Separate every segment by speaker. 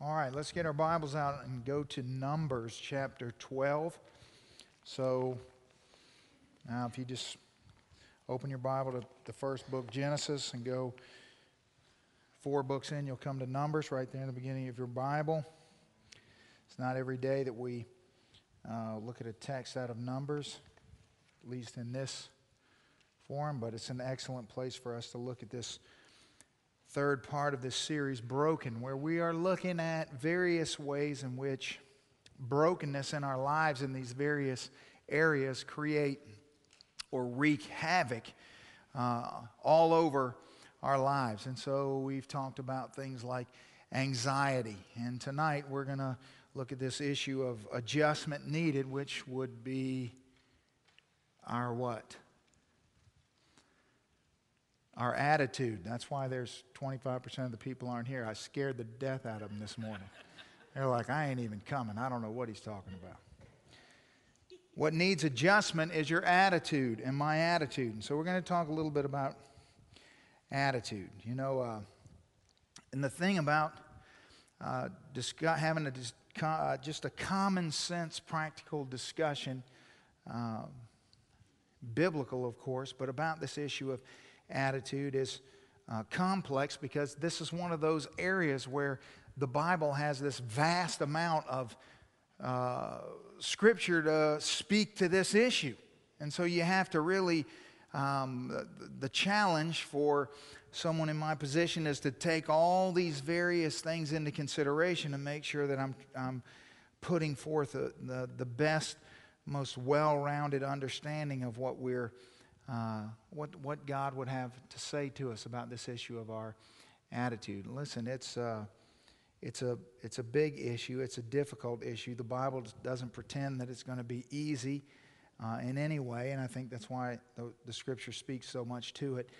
Speaker 1: All right, let's get our Bibles out and go to Numbers chapter 12. So, now if you just open your Bible to the first book, Genesis, and go four books in, you'll come to Numbers right there in the beginning of your Bible. It's not every day that we uh, look at a text out of Numbers, at least in this form, but it's an excellent place for us to look at this third part of this series, Broken, where we are looking at various ways in which brokenness in our lives in these various areas create or wreak havoc uh, all over our lives. And so we've talked about things like anxiety. And tonight we're going to look at this issue of adjustment needed, which would be our what? Our attitude. That's why there's 25% of the people aren't here. I scared the death out of them this morning. They're like, I ain't even coming. I don't know what he's talking about. What needs adjustment is your attitude and my attitude. And so we're going to talk a little bit about attitude. You know, uh, and the thing about uh, having a, uh, just a common sense, practical discussion, uh, biblical, of course, but about this issue of attitude is uh, complex because this is one of those areas where the Bible has this vast amount of uh, scripture to speak to this issue. And so you have to really, um, the, challenge for someone in my position is to take all these various things into consideration and make sure that I'm, I'm putting forth a, the, the best, most well rounded understanding of what we're uh, what, what God would have to say to us about this issue of our attitude. Listen, it's, uh, it's, a, it's a big issue, it's a difficult issue. The Bible doesn't pretend that it's going to be easy uh, in any way, and I think that's why the, the Scripture speaks so much to it.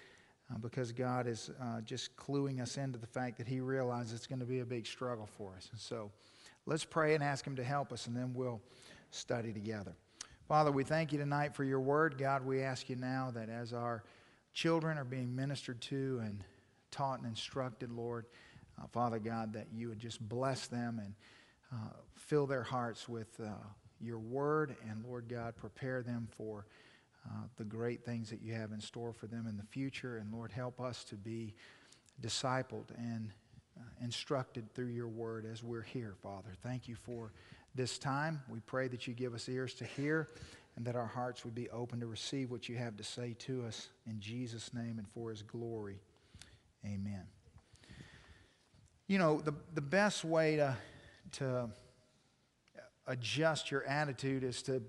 Speaker 1: Uh, because God is uh, just cluing us into the fact that He realizes it's going to be a big struggle for us. And so let's pray and ask Him to help us, and then we'll study together. Father, we thank you tonight for your word. God, we ask you now that as our children are being ministered to and taught and instructed, Lord, uh, Father God, that you would just bless them and uh, fill their hearts with uh, your word. And Lord God, prepare them for uh, the great things that you have in store for them in the future. And Lord, help us to be discipled and uh, instructed through your word as we're here, Father. Thank you for this time. We pray that you give us ears to hear and that our hearts would be open to receive what you have to say to us in Jesus' name and for his glory. Amen. You know, the, the best way to, to adjust your attitude is to,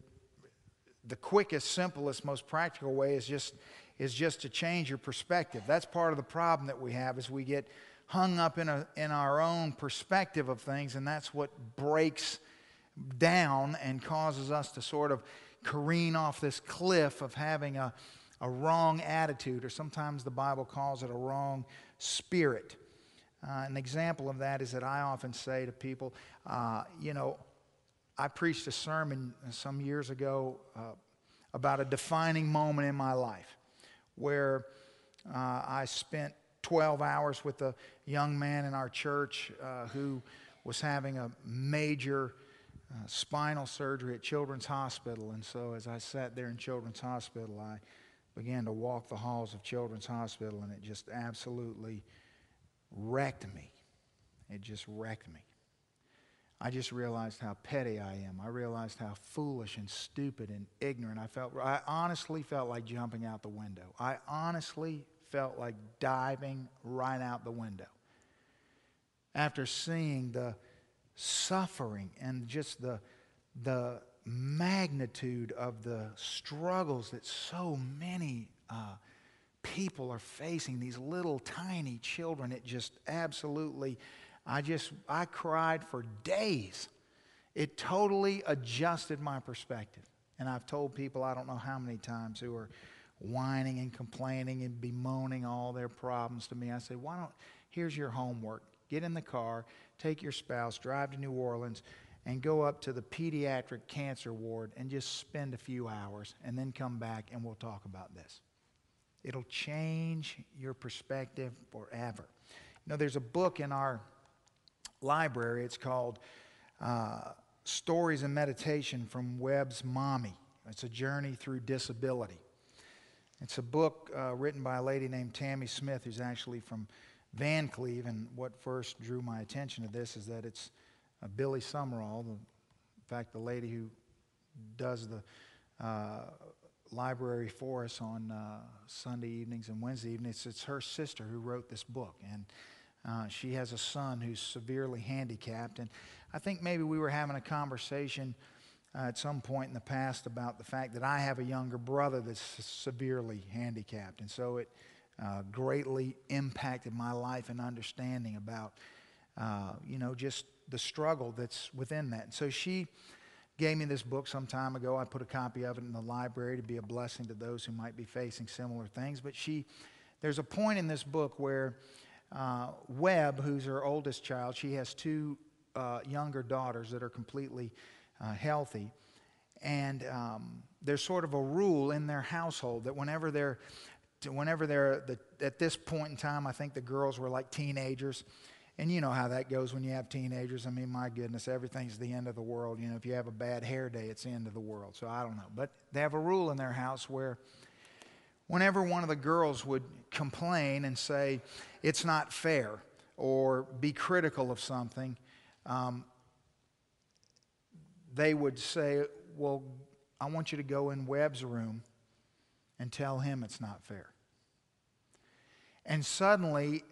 Speaker 1: the quickest, simplest, most practical way is just, is just to change your perspective. That's part of the problem that we have is we get hung up in, a, in our own perspective of things, and that's what breaks down and causes us to sort of careen off this cliff of having a, a wrong attitude, or sometimes the Bible calls it a wrong spirit. Uh, an example of that is that I often say to people, uh, you know, I preached a sermon some years ago uh, about a defining moment in my life where uh, I spent 12 hours with a young man in our church uh, who was having a major uh, spinal surgery at Children's Hospital. And so as I sat there in Children's Hospital, I began to walk the halls of Children's Hospital, and it just absolutely wrecked me. It just wrecked me. I just realized how petty I am. I realized how foolish and stupid and ignorant I felt. I honestly felt like jumping out the window. I honestly felt like diving right out the window. After seeing the suffering and just the, the magnitude of the struggles that so many uh, people are facing, these little tiny children, it just absolutely, I just, I cried for days. It totally adjusted my perspective. And I've told people, I don't know how many times, who are whining and complaining and bemoaning all their problems to me. I say, why don't, here's your homework. Get in the car, take your spouse, drive to New Orleans, and go up to the pediatric cancer ward and just spend a few hours and then come back and we'll talk about this. It'll change your perspective forever. You know, there's a book in our library. It's called uh, Stories and Meditation from Webb's Mommy. It's a journey through disability. It's a book uh, written by a lady named Tammy Smith, who's actually from Vancleave. And what first drew my attention to this is that it's uh, Billy Summerall, the, in fact, the lady who does the uh, library for us on uh, Sunday evenings and Wednesday evenings. It's, it's, her sister who wrote this book. And uh, she has a son who's severely handicapped. And I think maybe we were having a conversation uh, at some point in the past about the fact that I have a younger brother that's severely handicapped. And so it uh, greatly impacted my life and understanding about, uh, you know, just the struggle that's within that. And so she gave me this book some time ago. I put a copy of it in the library to be a blessing to those who might be facing similar things. But she, there's a point in this book where uh, Webb, who's her oldest child, she has two uh, younger daughters that are completely uh, healthy. And um, there's sort of a rule in their household that whenever they're, whenever they're the, at this point in time, I think the girls were like teenagers. And you know how that goes when you have teenagers. I mean, my goodness, everything's the end of the world. You know, if you have a bad hair day, it's the end of the world. So I don't know. But they have a rule in their house where whenever one of the girls would complain and say, it's not fair, or be critical of something, um, they would say, Well, I want you to go in Webb's room and tell him it's not fair. And suddenly,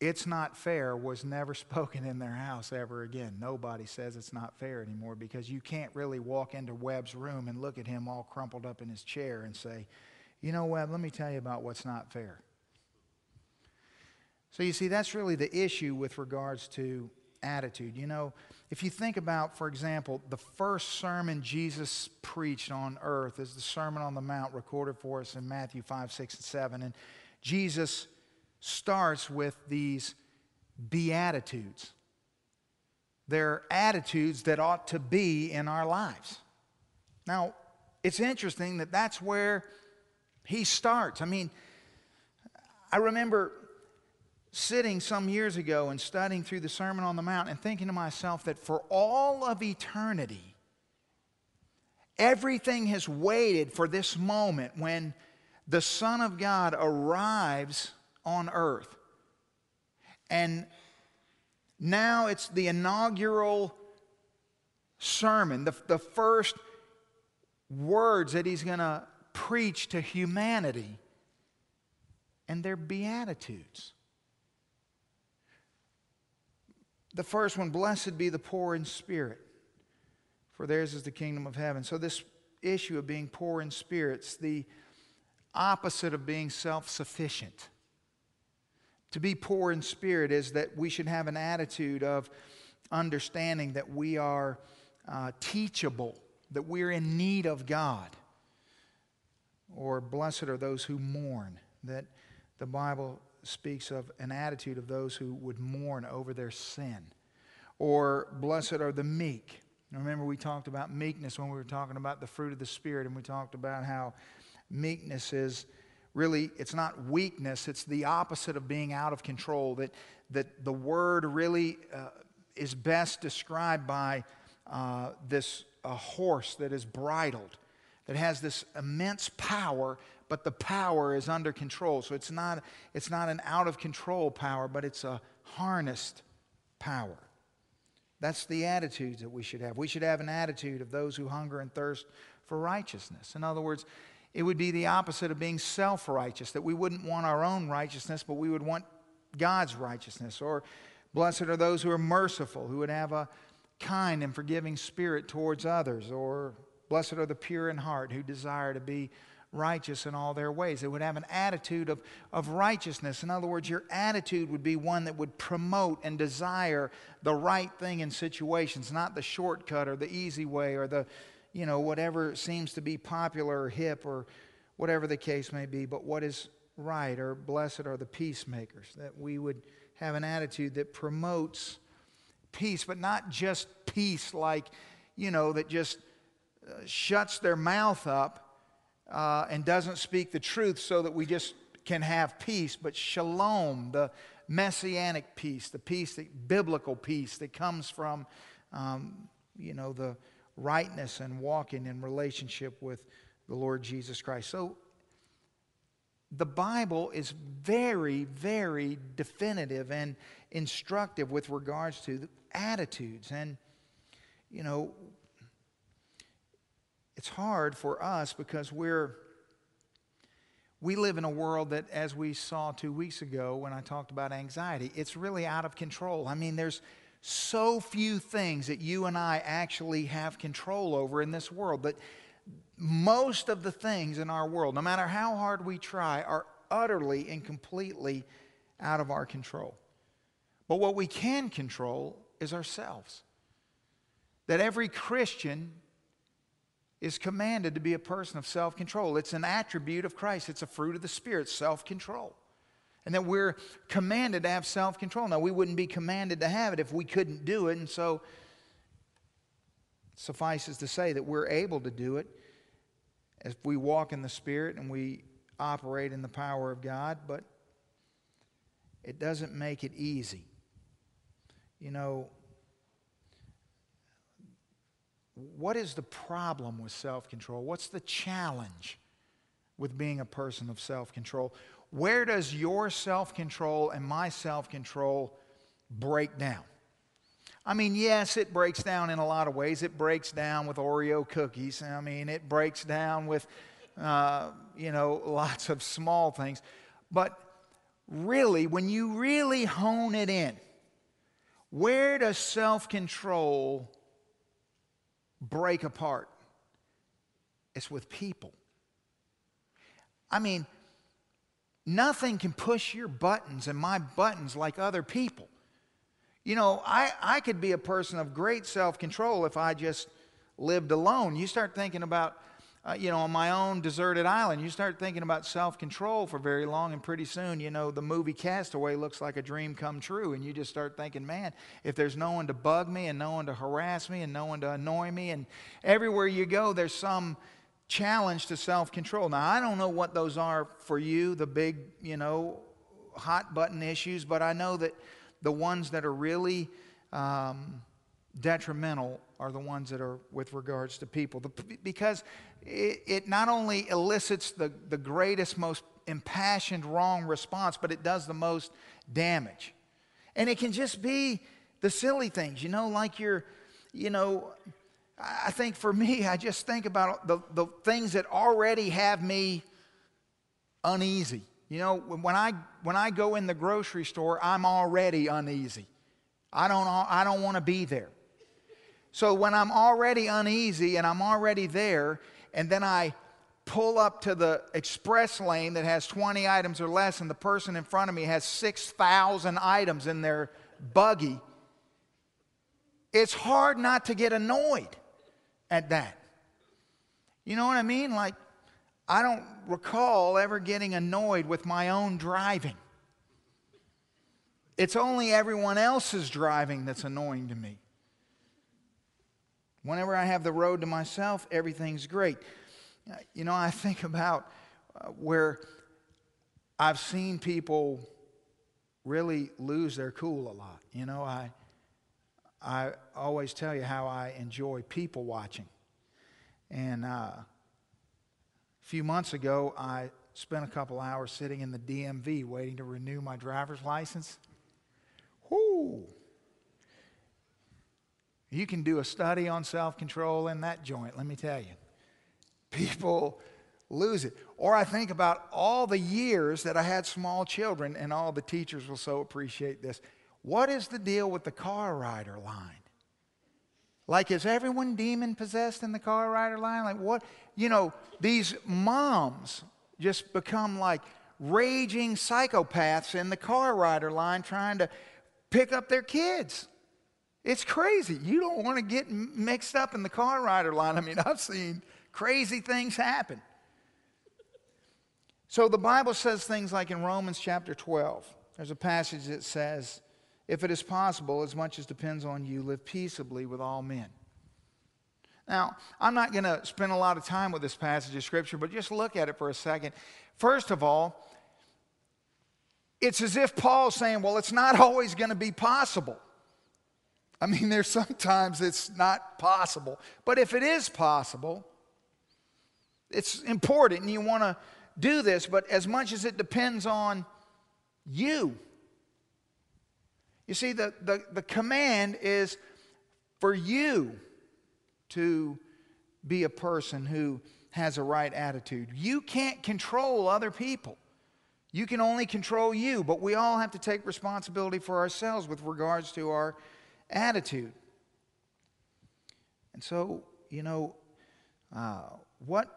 Speaker 1: it's not fair was never spoken in their house ever again. Nobody says it's not fair anymore because you can't really walk into Webb's room and look at him all crumpled up in his chair and say, You know, Webb, let me tell you about what's not fair. So you see, that's really the issue with regards to attitude. You know, if you think about, for example, the first sermon Jesus preached on earth is the Sermon on the Mount recorded for us in Matthew 5, 6, and 7. And Jesus starts with these beatitudes. They're attitudes that ought to be in our lives. Now, it's interesting that that's where he starts. I mean, I remember sitting some years ago and studying through the Sermon on the Mount and thinking to myself that for all of eternity, everything has waited for this moment when the Son of God arrives on earth. And now it's the inaugural sermon, the, the first words that he's going to preach to humanity. And they're beatitudes. The first one, blessed be the poor in spirit, for theirs is the kingdom of heaven. So, this issue of being poor in spirits, the opposite of being self sufficient. To be poor in spirit is that we should have an attitude of understanding that we are uh, teachable, that we're in need of God. Or blessed are those who mourn, that the Bible speaks of an attitude of those who would mourn over their sin. Or blessed are the meek. Remember, we talked about meekness when we were talking about the fruit of the Spirit, and we talked about how meekness is really, it's not weakness, it's the opposite of being out of control. That, that the word really uh, is best described by uh, this a horse that is bridled, that has this immense power, but the power is under control. So it's not, it's not an out of control power, but it's a harnessed power. That's the attitude that we should have. We should have an attitude of those who hunger and thirst for righteousness. In other words, it would be the opposite of being self righteous, that we wouldn't want our own righteousness, but we would want God's righteousness. Or blessed are those who are merciful, who would have a kind and forgiving spirit towards others. Or blessed are the pure in heart, who desire to be righteous in all their ways. They would have an attitude of, of righteousness. In other words, your attitude would be one that would promote and desire the right thing in situations, not the shortcut or the easy way or the, you know, whatever seems to be popular or hip or whatever the case may be, but what is right or blessed are the peacemakers. That we would have an attitude that promotes peace, but not just peace like, you know, that just uh, shuts their mouth up uh, and doesn't speak the truth so that we just can have peace, but shalom, the messianic peace, the peace, the biblical peace that comes from, um, you know, the rightness and walking in relationship with the Lord Jesus Christ. So the Bible is very, very definitive and instructive with regards to attitudes. And, you know, it's hard for us because we're we live in a world that as we saw 2 weeks ago when I talked about anxiety it's really out of control. I mean there's so few things that you and I actually have control over in this world But most of the things in our world no matter how hard we try are utterly and completely out of our control. But what we can control is ourselves. That every Christian is commanded to be a person of self control. It's an attribute of Christ, it's a fruit of the Spirit, self control. And that we're commanded to have self control. Now, we wouldn't be commanded to have it if we couldn't do it. And so, suffices to say that we're able to do it as we walk in the Spirit and we operate in the power of God, but it doesn't make it easy. You know, what is the problem with self control? What's the challenge with being a person of self control? Where does your self control and my self control break down? I mean, yes, it breaks down in a lot of ways. It breaks down with Oreo cookies. I mean, it breaks down with, uh, you know, lots of small things. But really, when you really hone it in, where does self control break apart? It's with people. I mean, nothing can push your buttons and my buttons like other people. You know, I, I could be a person of great self control if I just lived alone. You start thinking about uh, you know, on my own deserted island. You start thinking about self control for very long, and pretty soon, you know, the movie Castaway looks like a dream come true. And you just start thinking, man, if there's no one to bug me, and no one to harass me, and no one to annoy me, and everywhere you go, there's some challenge to self control. Now, I don't know what those are for you, the big, you know, hot button issues, but I know that the ones that are really um, detrimental are the ones that are with regards to people. The, because it, it not only elicits the, the greatest, most impassioned wrong response, but it does the most damage. And it can just be the silly things, you know, like you're, you know, I think for me, I just think about the, the things that already have me uneasy. You know, when I, when I go in the grocery store, I'm already uneasy. I don't, I don't want to be there. So when I'm already uneasy and I'm already there, and then I pull up to the express lane that has 20 items or less, and the person in front of me has 6,000 items in their buggy, it's hard not to get annoyed at that. You know what I mean? Like, I don't recall ever getting annoyed with my own driving. It's only everyone else's driving that's annoying to me. Whenever I have the road to myself, everything's great. You know, I think about uh, where I've seen people really lose their cool a lot. You know, I, I always tell you how I enjoy people watching. And uh, a few months ago, I spent a couple hours sitting in the DMV waiting to renew my driver's license. Whoo! You can do a study on self control in that joint, let me tell you. People lose it. Or I think about all the years that I had small children, and all the teachers will so appreciate this. What is the deal with the car rider line? Like, is everyone demon possessed in the car rider line? Like, what? You know, these moms just become like raging psychopaths in the car rider line trying to pick up their kids. It's crazy. You don't want to get mixed up in the car rider line. I mean, I've seen crazy things happen. So the Bible says things like in Romans chapter 12, there's a passage that says, If it is possible, as much as depends on you, live peaceably with all men. Now, I'm not going to spend a lot of time with this passage of Scripture, but just look at it for a second. First of all, it's as if Paul's saying, well, it's not always going to be possible. I mean, there's sometimes it's not possible. But if it is possible, it's important and you want to do this, but as much as it depends on you. You see, the, the, the command is for you to be a person who has a right attitude. You can't control other people. You can only control you, but we all have to take responsibility for ourselves with regards to our attitude. And so, you know, uh, what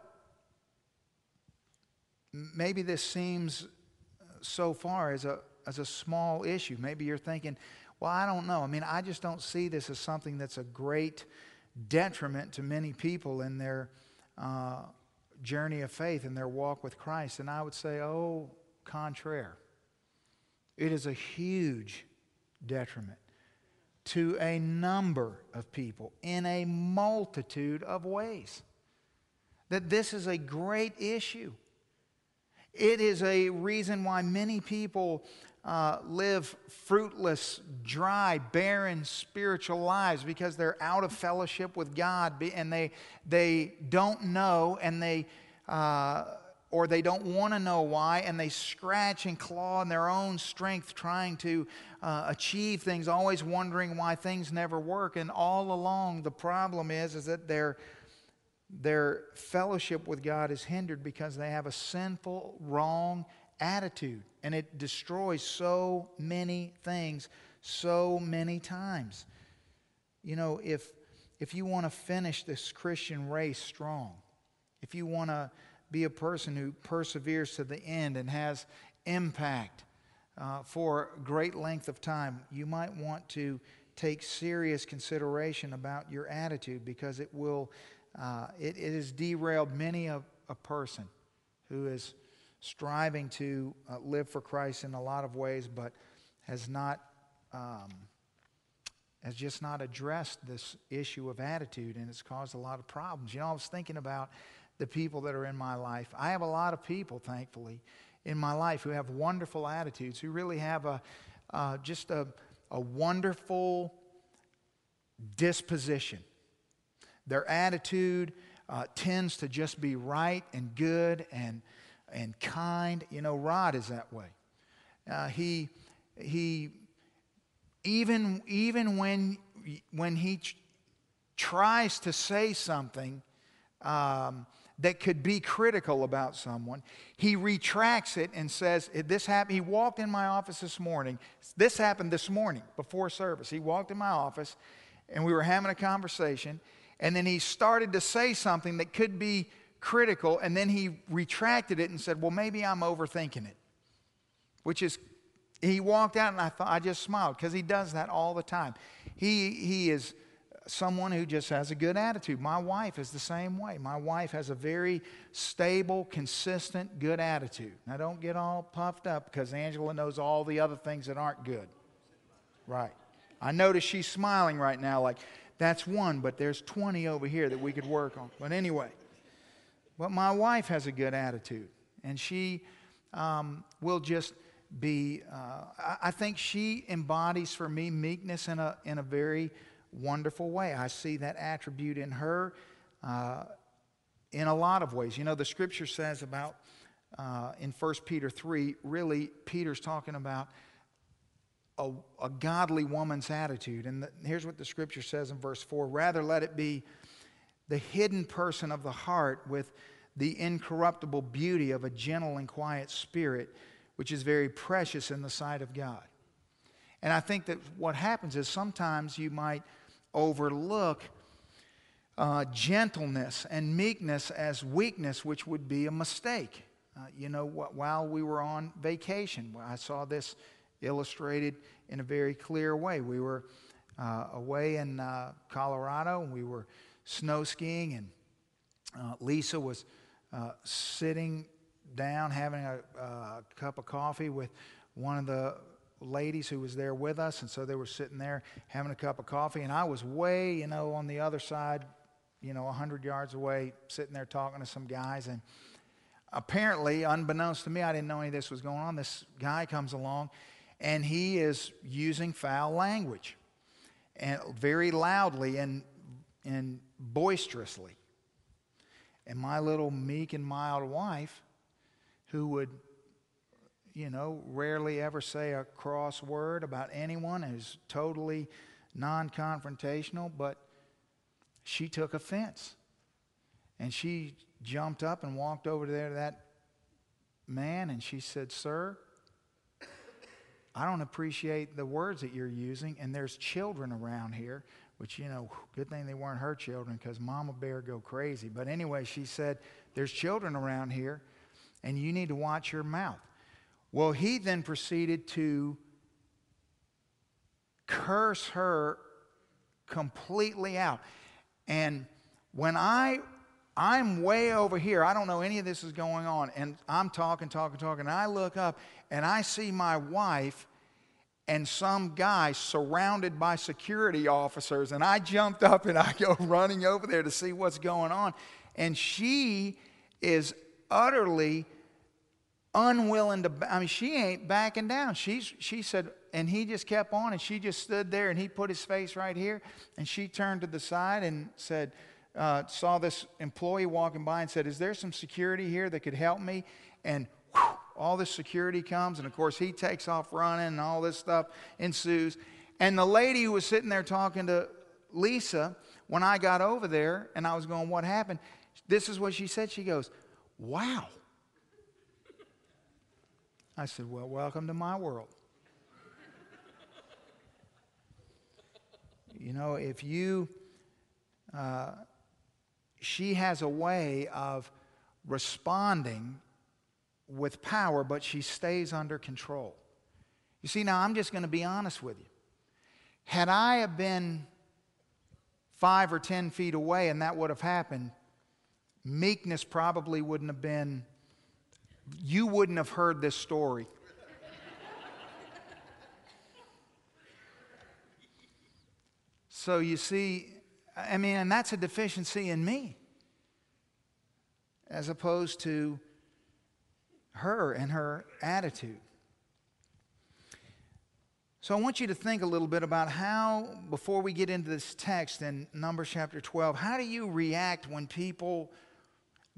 Speaker 1: maybe this seems so far as a, as a small issue. Maybe you're thinking, well, I don't know. I mean, I just don't see this as something that's a great detriment to many people in their uh, journey of faith, and their walk with Christ. And I would say, oh, contraire. It is a huge detriment to a number of people in a multitude of ways. That this is a great issue. It is a reason why many people uh, live fruitless, dry, barren spiritual lives because they're out of fellowship with God and they, they don't know and they, uh, or they don't want to know why and they scratch and claw in their own strength trying to uh, achieve things, always wondering why things never work. And all along, the problem is, is that they're their fellowship with God is hindered because they have a sinful, wrong attitude. And it destroys so many things so many times. You know, if, if you want to finish this Christian race strong, if you want to be a person who perseveres to the end and has impact uh, for a great length of time, you might want to take serious consideration about your attitude because it will uh, it, it, has derailed many a, a, person who is striving to uh, live for Christ in a lot of ways, but has not, um, has just not addressed this issue of attitude, and it's caused a lot of problems. You know, I was thinking about the people that are in my life. I have a lot of people, thankfully, in my life who have wonderful attitudes, who really have a uh, just a, a wonderful disposition their attitude uh, tends to just be right and good and, and kind. You know, Rod is that way. Uh, he, he even, even when, when he ch- tries to say something um, that could be critical about someone, he retracts it and says, This happened. He walked in my office this morning. This happened this morning before service. He walked in my office and we were having a conversation and then he started to say something that could be critical, and then he retracted it and said, Well, maybe I'm overthinking it. Which is, he walked out and I thought, I just smiled because he does that all the time. He, he is someone who just has a good attitude. My wife is the same way. My wife has a very stable, consistent, good attitude. Now, don't get all puffed up because Angela knows all the other things that aren't good. Right. I notice she's smiling right now, like, that's one, but there's 20 over here that we could work on. But anyway, but my wife has a good attitude, and she um, will just be, uh, I, I think she embodies for me meekness in a, in a very wonderful way. I see that attribute in her uh, in a lot of ways. You know, the scripture says about uh, in 1 Peter 3, really, Peter's talking about a, a godly woman's attitude. And the, here's what the scripture says in verse 4 Rather, let it be the hidden person of the heart with the incorruptible beauty of a gentle and quiet spirit, which is very precious in the sight of God. And I think that what happens is sometimes you might overlook uh, gentleness and meekness as weakness, which would be a mistake. Uh, you know, while we were on vacation, I saw this illustrated in a very clear way. We were uh, away in uh, Colorado and we were snow skiing, and uh, Lisa was uh, sitting down having a, a cup of coffee with one of the ladies who was there with us, and so they were sitting there having a cup of coffee, and I was way, you know, on the other side, you know, 100 yards away, sitting there talking to some guys, and apparently, unbeknownst to me, I didn't know any of this was going on. This guy comes along and he is using foul language and very loudly and, and boisterously. And my little meek and mild wife, who would, you know, rarely ever say a cross word about anyone, is totally non confrontational, but she took offense. And she jumped up and walked over there to that man and she said, Sir, I don't appreciate the words that you're using, and there's children around here, which, you know, good thing they weren't her children because Mama Bear go crazy. But anyway, she said, There's children around here, and you need to watch your mouth. Well, he then proceeded to curse her completely out. And when I I'm way over here. I don't know any of this is going on. And I'm talking, talking, talking. And I look up and I see my wife and some guy surrounded by security officers. And I jumped up and I go running over there to see what's going on. And she is utterly unwilling to, I mean, she ain't backing down. She's, she said, and he just kept on and she just stood there and he put his face right here. And she turned to the side and said, uh, saw this employee walking by and said, Is there some security here that could help me? And whew, all this security comes, and of course, he takes off running, and all this stuff ensues. And the lady who was sitting there talking to Lisa, when I got over there and I was going, What happened? This is what she said. She goes, Wow. I said, Well, welcome to my world. you know, if you. Uh, she has a way of responding with power, but she stays under control. You see, now I'm just going to be honest with you. Had I have been five or ten feet away and that would have happened, meekness probably wouldn't have been, you wouldn't have heard this story. so you see, I mean, and that's a deficiency in me as opposed to her and her attitude. So I want you to think a little bit about how, before we get into this text in Numbers chapter 12, how do you react when people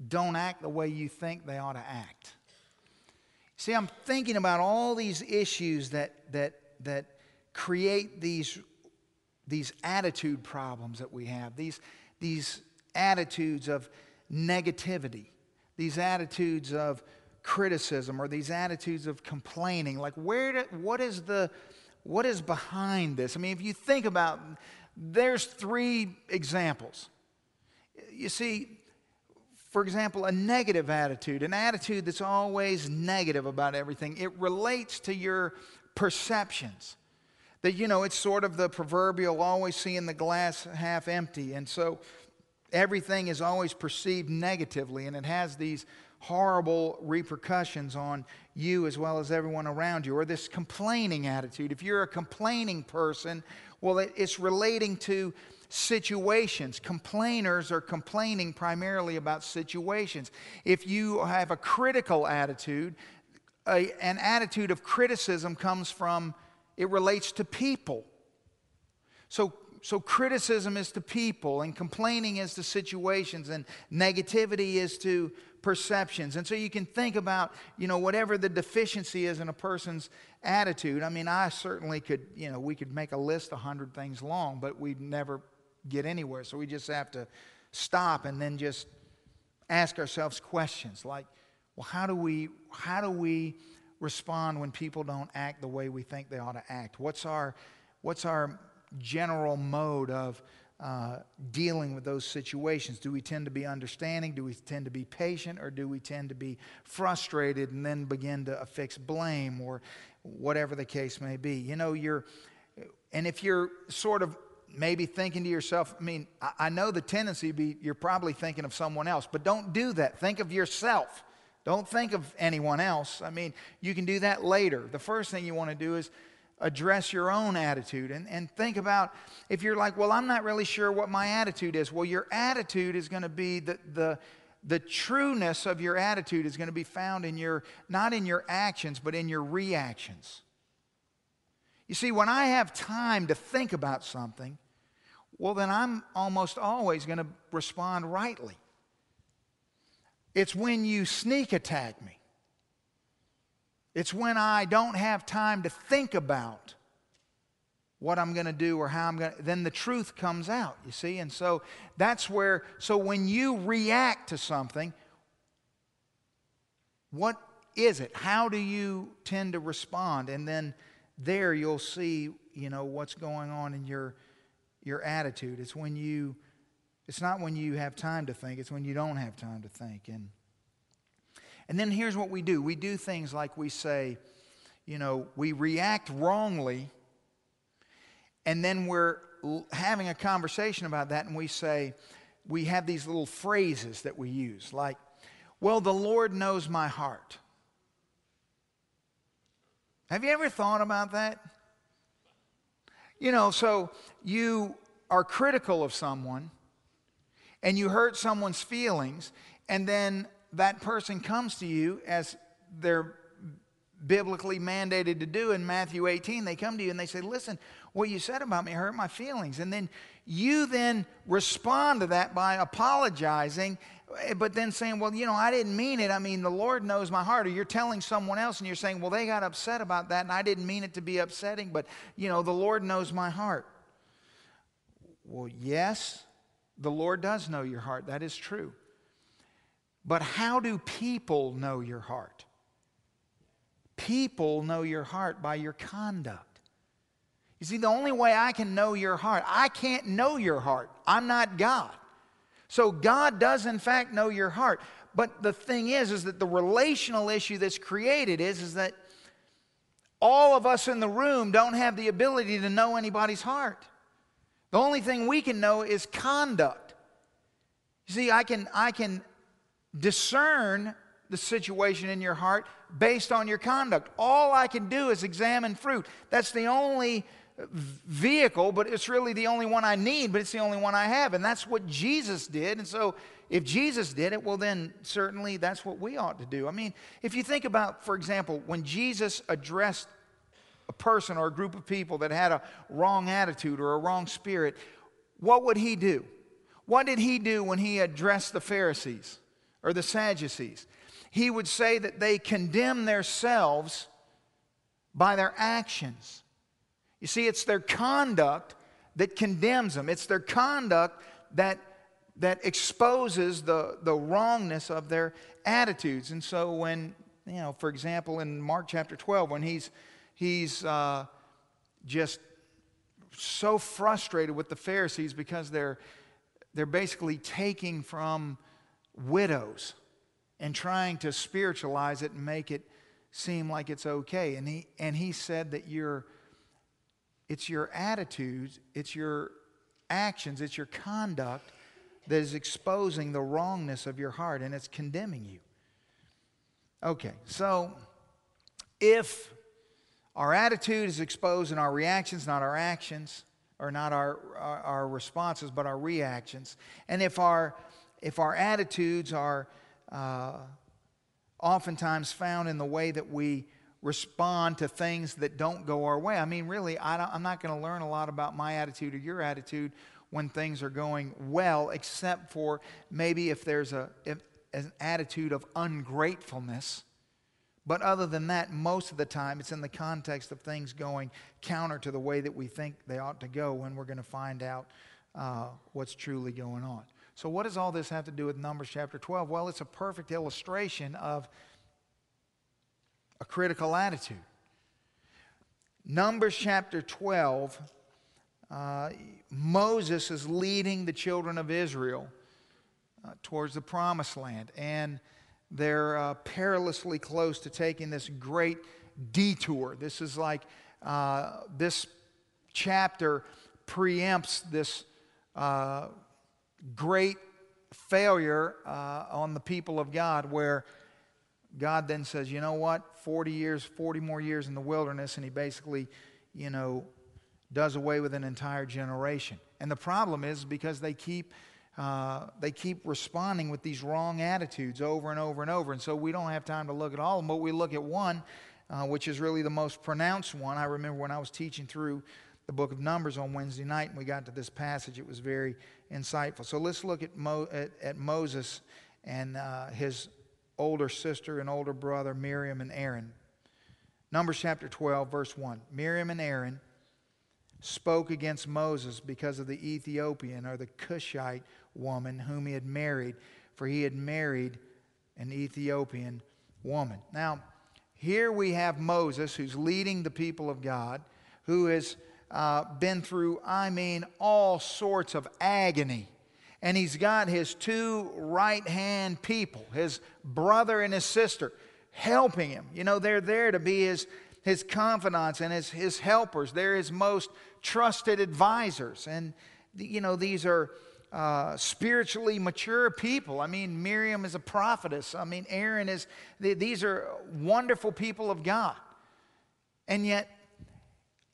Speaker 1: don't act the way you think they ought to act? See, I'm thinking about all these issues that, that, that create these these attitude problems that we have, these, these attitudes of negativity, these attitudes of criticism, or these attitudes of complaining. Like, where do, what is the what is behind this? I mean, if you think about, there's three examples. You see, for example, a negative attitude, an attitude that's always negative about everything, it relates to your perceptions that, you know, it's sort of the proverbial always seeing the glass half empty. And so everything is always perceived negatively, and it has these horrible repercussions on you as well as everyone around you. Or this complaining attitude. If you're a complaining person, well, it's relating to situations. Complainers are complaining primarily about situations. If you have a critical attitude, a, an attitude of criticism comes from it relates to people. So, so criticism is to people, and complaining is to situations, and negativity is to perceptions. And so you can think about, you know, whatever the deficiency is in a person's attitude. I mean, I certainly could, you know, we could make a list a hundred things long, but we'd never get anywhere. So we just have to stop and then just ask ourselves questions like, well, how do we, how do we respond when people don't act the way we think they ought to act? What's our, what's our general mode of uh, dealing with those situations? Do we tend to be understanding? Do we tend to be patient? Or do we tend to be frustrated and then begin to affix blame or whatever the case may be? You know, you're, and if you're sort of maybe thinking to yourself, I mean, I, know the tendency be you're probably thinking of someone else, but don't do that. Think of yourself. Don't think of anyone else. I mean, you can do that later. The first thing you want to do is address your own attitude and, and think about if you're like, well, I'm not really sure what my attitude is. Well, your attitude is going to be the, the, the trueness of your attitude is going to be found in your, not in your actions, but in your reactions. You see, when I have time to think about something, well, then I'm almost always going to respond rightly. It's when you sneak attack me, it's when I don't have time to think about what I'm going to do or how I'm going to, then the truth comes out, you see? And so that's where, so when you react to something, what is it? How do you tend to respond? And then there you'll see, you know, what's going on in your, your attitude. It's when you, it's not when you have time to think, it's when you don't have time to think. And, and then here's what we do we do things like we say, you know, we react wrongly and then we're having a conversation about that, and we say, we have these little phrases that we use, like, well, the Lord knows my heart. Have you ever thought about that? You know, so you are critical of someone and you hurt someone's feelings, and then that person comes to you as they're biblically mandated to do in Matthew 18. They come to you and they say, Listen, what you said about me hurt my feelings. And then you then respond to that by apologizing, Eh, but then saying, Well, you know, I didn't mean it. I mean, the Lord knows my heart. Or you're telling someone else and you're saying, Well, they got upset about that and I didn't mean it to be upsetting, but, you know, the Lord knows my heart. Well, yes, the Lord does know your heart. That is true. But how do people know your heart? People know your heart by your conduct. You see, the only way I can know your heart, I can't know your heart. I'm not God. So God does in fact know your heart. But the thing is, is that the relational issue that's created is, is that all of us in the room don't have the ability to know anybody's heart. The only thing we can know is conduct. You see, I can, I can discern the situation in your heart based on your conduct. All I can do is examine fruit. That's the only vehicle, but it's really the only one I need, but it's the only one I have. And that's what Jesus did. And so if Jesus did it, well, then certainly that's what we ought to do. I mean, if you think about, for example, when Jesus addressed a person or a group of people that had a wrong attitude or a wrong spirit, what would he do? What did he do when he addressed the Pharisees or the Sadducees? He would say that they condemn themselves by their actions. You see, it's their conduct that condemns them, it's their conduct that, that exposes the, the wrongness of their attitudes. And so, when, you know, for example, in Mark chapter 12, when he's, he's uh, just so frustrated with the Pharisees because they're, they're basically taking from widows and trying to spiritualize it and make it seem like it's okay. And he, and he said that you're it's your attitudes, it's your actions, it's your conduct that is exposing the wrongness of your heart and it's condemning you. Okay, so if our attitude is exposed in our reactions, not our actions, or not our, our, our responses, but our reactions, and if our, if our attitudes are uh, oftentimes found in the way that we respond to things that don't go our way. I mean, really, I am not going to learn a lot about my attitude or your attitude when things are going well, except for maybe if there's a, if, an attitude of ungratefulness. But other than that, most of the time, it's in the context of things going counter to the way that we think they ought to go when we're going to find out uh, what's truly going on. So, what does all this have to do with Numbers chapter 12? Well, it's a perfect illustration of a critical attitude. Numbers chapter 12, uh, Moses is leading the children of Israel uh, towards the promised land, and they're uh, perilously close to taking this great detour. This is like uh, this chapter preempts this uh, great failure uh, on the people of God where God then says, you know what? 40 years, 40 more years in the wilderness, and he basically, you know, does away with an entire generation. And the problem is because they keep uh, they keep responding with these wrong attitudes over and over and over. And so we don't have time to look at all of them, but we look at one, uh, which is really the most pronounced one. I remember when I was teaching through the book of Numbers on Wednesday night and we got to this passage, it was very insightful. So let's look at, Mo, at, at Moses and uh, his older sister and older brother, Miriam and Aaron. Numbers chapter 12, verse 1. Miriam and Aaron spoke against Moses because of the Ethiopian or the Cushite woman whom he had married, for he had married an Ethiopian woman. Now, here we have Moses who's leading the people of God, who has uh, been through, I mean, all sorts of agony. And he's got his two right hand people, his brother and his sister, helping him. You know, they're there to be his, his confidants and his, his helpers. They're his most trusted advisors. And, you know, these are uh, spiritually mature people. I mean, Miriam is a prophetess. I mean, Aaron is, these are wonderful people of God. And yet,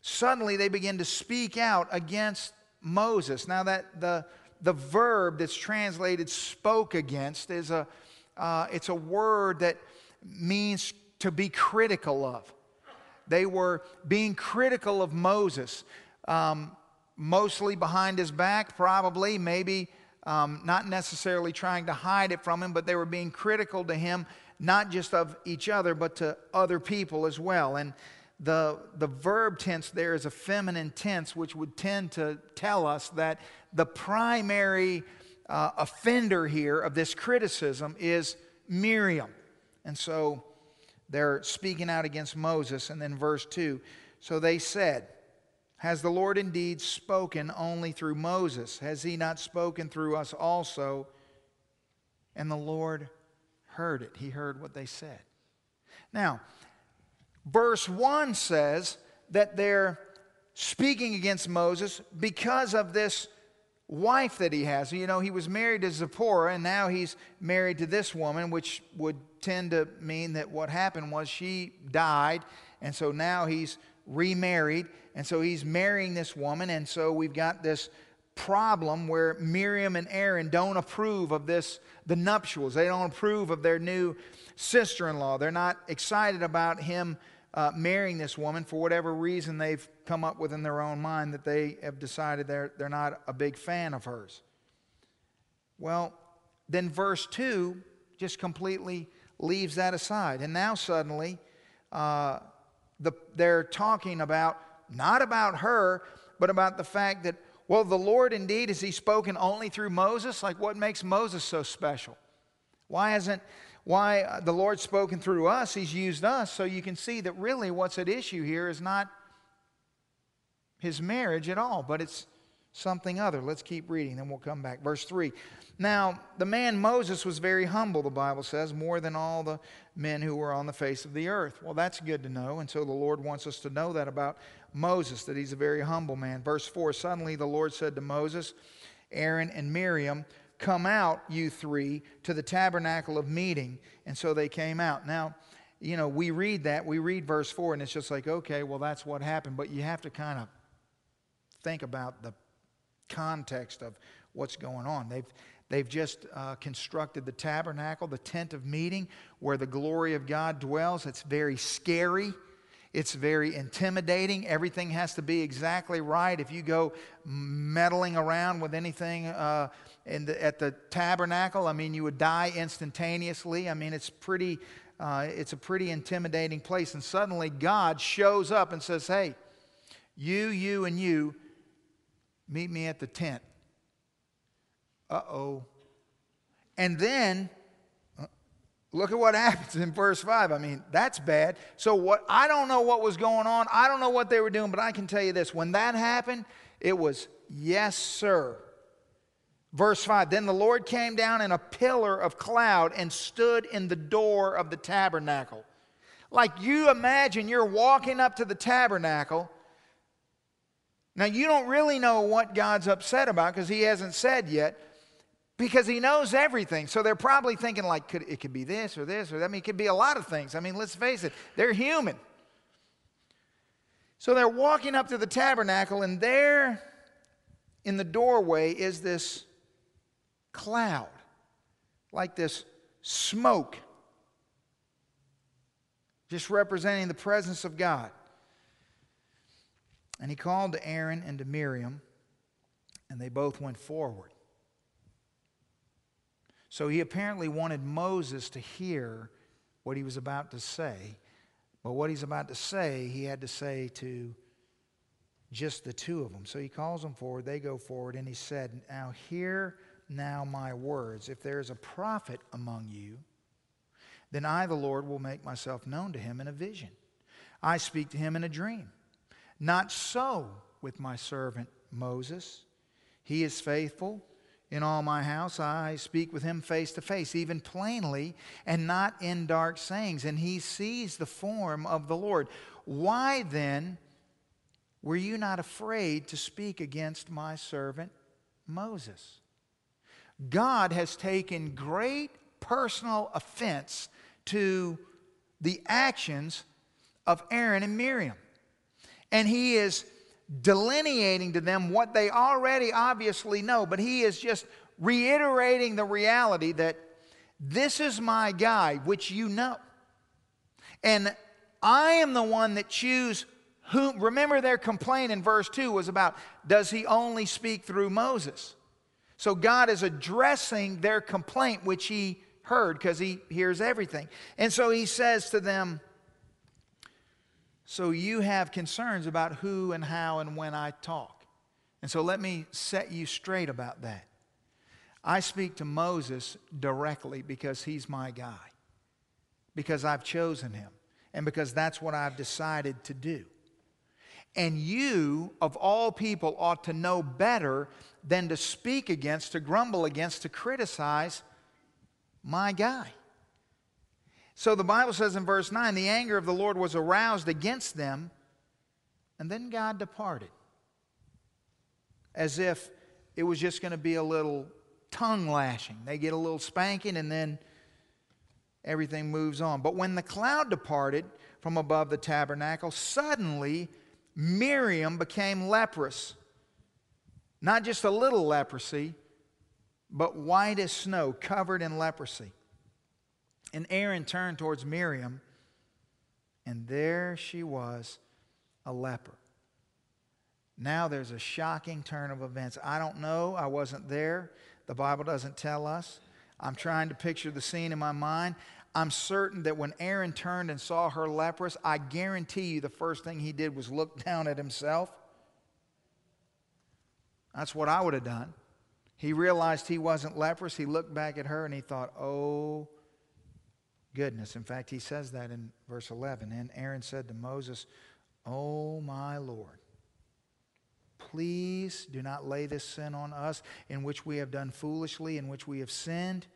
Speaker 1: suddenly they begin to speak out against Moses. Now, that the, the verb that's translated spoke against is a, uh, it's a word that means to be critical of. They were being critical of Moses, um, mostly behind his back, probably, maybe um, not necessarily trying to hide it from him, but they were being critical to him, not just of each other, but to other people as well. And the, the verb tense there is a feminine tense, which would tend to tell us that the primary uh, offender here of this criticism is Miriam. And so they're speaking out against Moses. And then verse 2 So they said, Has the Lord indeed spoken only through Moses? Has he not spoken through us also? And the Lord heard it. He heard what they said. Now, verse 1 says that they're speaking against Moses because of this wife that he has. You know, he was married to Zipporah, and now he's married to this woman, which would tend to mean that what happened was she died, and so now he's remarried, and so he's marrying this woman, and so we've got this problem where Miriam and Aaron don't approve of this, the nuptials. They don't approve of their new sister in law. They're not excited about him uh, marrying this woman for whatever reason they've come up with in their own mind that they have decided they're, they're not a big fan of hers. Well, then verse 2 just completely leaves that aside. And now suddenly, uh, the, they're talking about, not about her, but about the fact that, well, the Lord indeed, has He spoken only through Moses? Like, what makes Moses so special? Why hasn't why uh, the Lord's spoken through us, He's used us. So you can see that really what's at issue here is not his marriage at all, but it's something other. Let's keep reading, then we'll come back. Verse 3. Now, the man Moses was very humble, the Bible says, more than all the men who were on the face of the earth. Well, that's good to know. And so the Lord wants us to know that about Moses, that he's a very humble man. Verse 4 Suddenly the Lord said to Moses, Aaron, and Miriam, Come out, you three, to the tabernacle of meeting. And so they came out. Now, you know, we read that, we read verse 4, and it's just like, okay, well, that's what happened. But you have to kind of think about the context of what's going on. They've, they've just uh, constructed the tabernacle, the tent of meeting, where the glory of God dwells. It's very scary. It's very intimidating. Everything has to be exactly right. If you go meddling around with anything uh, the, at the tabernacle, I mean, you would die instantaneously. I mean, it's pretty. Uh, it's a pretty intimidating place. And suddenly God shows up and says, Hey, you, you, and you, meet me at the tent. Uh oh. And then Look at what happens in verse 5. I mean, that's bad. So what I don't know what was going on. I don't know what they were doing, but I can tell you this. When that happened, it was yes, sir. Verse 5 Then the Lord came down in a pillar of cloud and stood in the door of the tabernacle. Like you imagine you're walking up to the tabernacle. Now, you don't really know what God's upset about because He hasn't said yet because he knows everything. So they're probably thinking like could, it could be this or this or that. I mean, it could be a lot of things. I mean, let's face it, they're human. So they're walking up to the tabernacle, and there in the doorway is this cloud, like this smoke, just representing the presence of God. And he called to Aaron and to Miriam, and they both went forward. So he apparently wanted Moses to hear what he was about to say. But what he's about to say, he had to say to just the two of them. So he calls them forward, they go forward, and he said, Now hear now my words. If there is a prophet among you, then I, the Lord, will make myself known to him in a vision. I speak to him in a dream. Not so with my servant Moses. He is faithful in all my house. I speak with him face to face, even plainly, and not in dark sayings. And he sees the form of the Lord. Why then were you not afraid to speak against my servant Moses? God has taken great personal offense to the actions of Aaron and Miriam. And he is delineating to them what they already obviously know, but he is just reiterating the reality that this is my guy, which you know. And I am the one that choose whom. Remember, their complaint in verse 2 was about does he only speak through Moses? So God is addressing their complaint, which he heard because he hears everything. And so he says to them, so you have concerns about who and how and when I talk. And so let me set you straight about that. I speak to Moses directly because he's my guy, because I've chosen him, and because that's what I've decided to do. And you, of all people, ought to know better than to speak against, to grumble against, to criticize my guy. So the Bible says in verse 9 the anger of the Lord was aroused against them, and then God departed. As if it was just going to be a little tongue lashing. They get a little spanking, and then everything moves on. But when the cloud departed from above the tabernacle, suddenly Miriam became leprous. Not just a little leprosy, but white as snow, covered in leprosy. And Aaron turned towards Miriam, and there she was, a leper. Now there's a shocking turn of events. I don't know. I wasn't there. The Bible doesn't tell us. I'm trying to picture the scene in my mind. I'm certain that when Aaron turned and saw her leprous, I guarantee you the first thing he did was look down at himself. That's what I would have done. He realized he wasn't leprous. He looked back at her and he thought, oh, goodness. In fact, he says that in verse 11. And Aaron said to Moses, Oh, my Lord, please do not lay this sin on us in which we have done foolishly, in which we have sinned.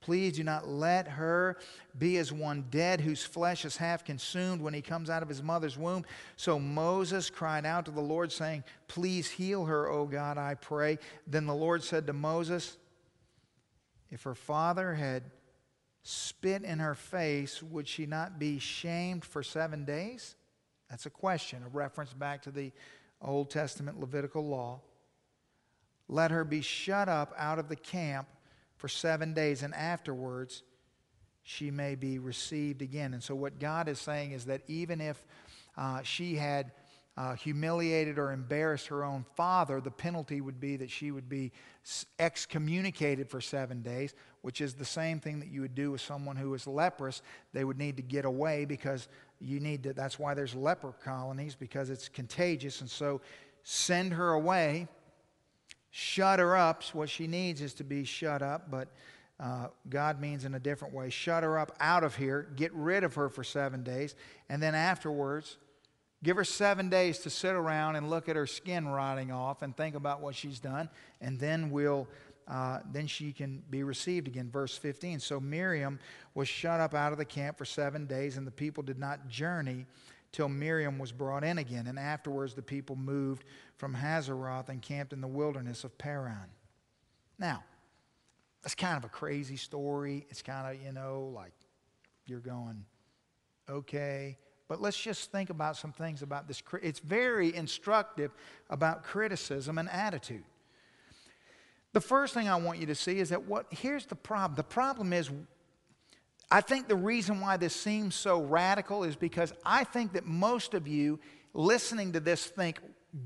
Speaker 1: Please do not let her be as one dead whose flesh is half consumed when he comes out of his mother's womb. So Moses cried out to the Lord, saying, Please heal her, O God, I pray. Then the Lord said to Moses, If her father had spit in her face, would she not be shamed for seven days? That's a question, a reference back to the Old Testament Levitical law. Let her be shut up out of the camp for seven days, and afterwards she may be received again. And so, what God is saying is that even if uh, she had uh, humiliated or embarrassed her own father, the penalty would be that she would be excommunicated for seven days, which is the same thing that you would do with someone who is leprous. They would need to get away because you need to, that's why there's leper colonies, because it's contagious. And so send her away, shut her up. What she needs is to be shut up, but uh, God means in a different way. Shut her up out of here, get rid of her for seven days, and then afterwards, Give her seven days to sit around and look at her skin rotting off and think about what she's done, and then we'll. Uh, then she can be received again. Verse 15. So Miriam was shut up out of the camp for seven days, and the people did not journey till Miriam was brought in again. And afterwards, the people moved from Hazeroth and camped in the wilderness of Paran. Now, that's kind of a crazy story. It's kind of, you know, like you're going, okay, but let's just think about some things about this. It's very instructive about criticism and attitude. The first thing I want you to see is that what here's the problem. The problem is I think the reason why this seems so radical is because I think that most of you listening to this think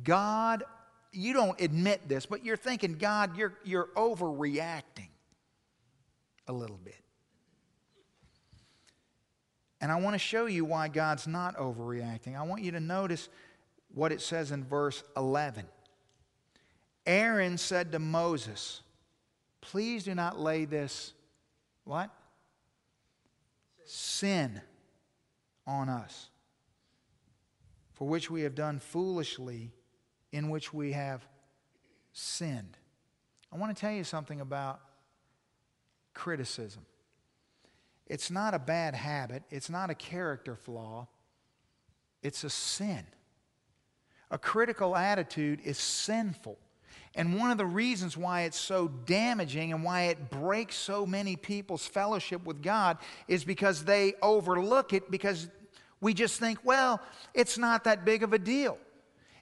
Speaker 1: God you don't admit this, but you're thinking, God, you're, you're overreacting a little bit. And I want to show you why God's not overreacting. I want you to notice what it says in verse 11. Aaron said to Moses, Please do not lay this, what? Sin on us, for which we have done foolishly, in which we have sinned. I want to tell you something about criticism. It's not a bad habit, it's not a character flaw, it's a sin. A critical attitude is sinful. And one of the reasons why it's so damaging and why it breaks so many people's fellowship with God is because they overlook it because we just think, well, it's not that big of a deal.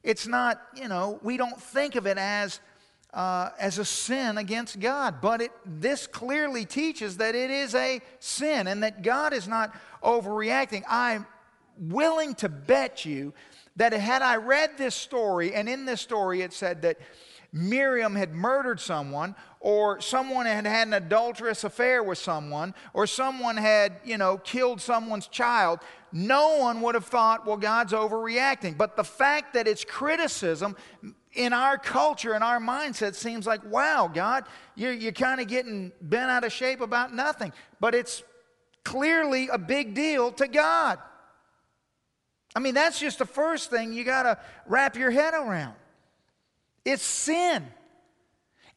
Speaker 1: It's not, you know, we don't think of it as uh, as a sin against God. But it, this clearly teaches that it is a sin and that God is not overreacting. I'm willing to bet you that had I read this story, and in this story it said that Miriam had murdered someone, or someone had had an adulterous affair with someone, or someone had, you know, killed someone's child, no one would have thought, well, God's overreacting. But the fact that it's criticism in our culture, in our mindset, seems like, wow, God, you're, you're kind of getting bent out of shape about nothing. But it's clearly a big deal to God. I mean, that's just the first thing you got to wrap your head around. It's sin.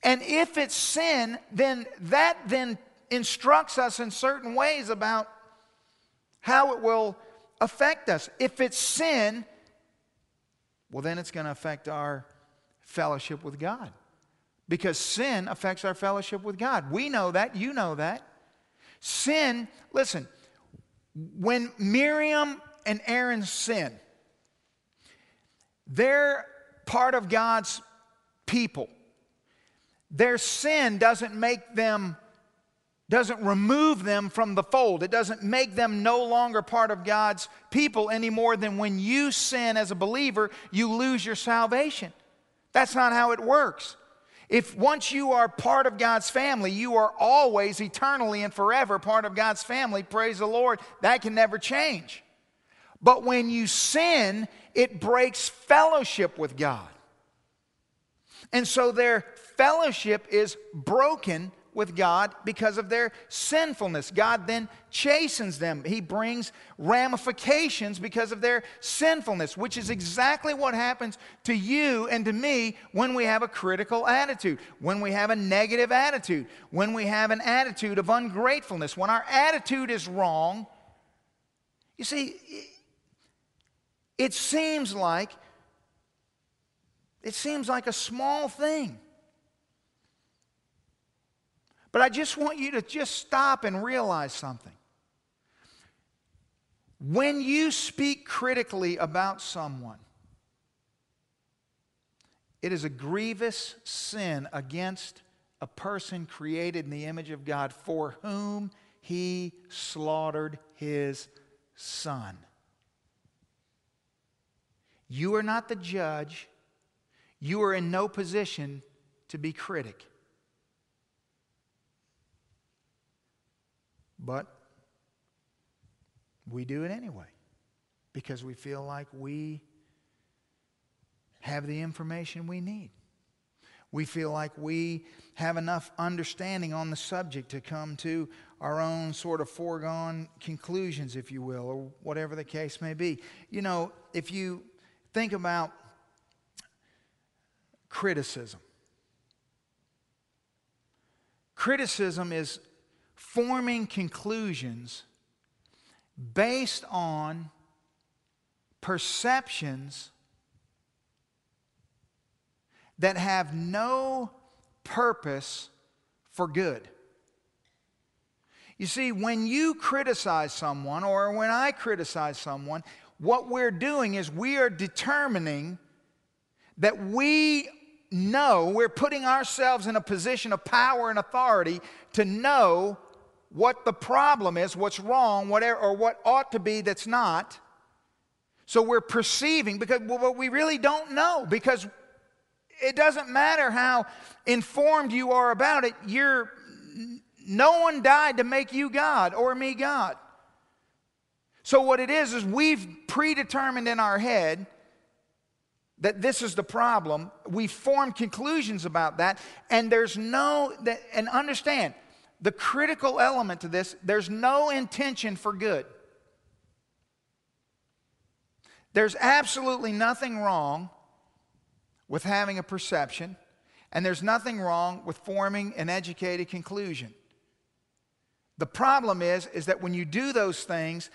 Speaker 1: And if it's sin, then that then instructs us in certain ways about how it will affect us. If it's sin, well, then it's going to affect our fellowship with God. Because sin affects our fellowship with God. We know that. You know that. Sin, listen, when Miriam and Aaron sin, they're part of God's people. Their sin doesn't make them doesn't remove them from the fold. It doesn't make them no longer part of God's people any more than when you sin as a believer, you lose your salvation. That's not how it works. If once you are part of God's family, you are always, eternally, and forever part of God's family, praise the Lord, that can never change. But when you sin, it breaks fellowship with God. And so their fellowship is broken with God because of their sinfulness. God then chastens them. He brings ramifications because of their sinfulness, which is exactly what happens to you and to me when we have a critical attitude, when we have a negative attitude, when we have an attitude of ungratefulness. When our attitude is wrong, you see, it seems like it seems like a small thing. But I just want you to just stop and realize something. When you speak critically about someone, it is a grievous sin against a person created in the image of God for whom he slaughtered his son. You are not the judge. You are in no position to be critic. But we do it anyway because we feel like we have the information we need. We feel like we have enough understanding on the subject to come to our own sort of foregone conclusions, if you will, or whatever the case may be. You know, if you think about criticism, criticism is forming conclusions based on perceptions that have no purpose for good. You see, when you criticize someone or when I criticize someone, what we're doing is we are determining that we know, we're putting ourselves in a position of power and authority to know what the problem is, what's wrong, whatever, or what ought to be that's not. So we're perceiving because well, we really don't know because it doesn't matter how informed you are about it. You're no one died to make you God or me God. So what it is is we've predetermined in our head that this is the problem. We form conclusions about that, and there's no and understand the critical element to this, there's no intention for good. There's absolutely nothing wrong with having a perception, and there's nothing wrong with forming an educated conclusion. The problem is, is that when you do those things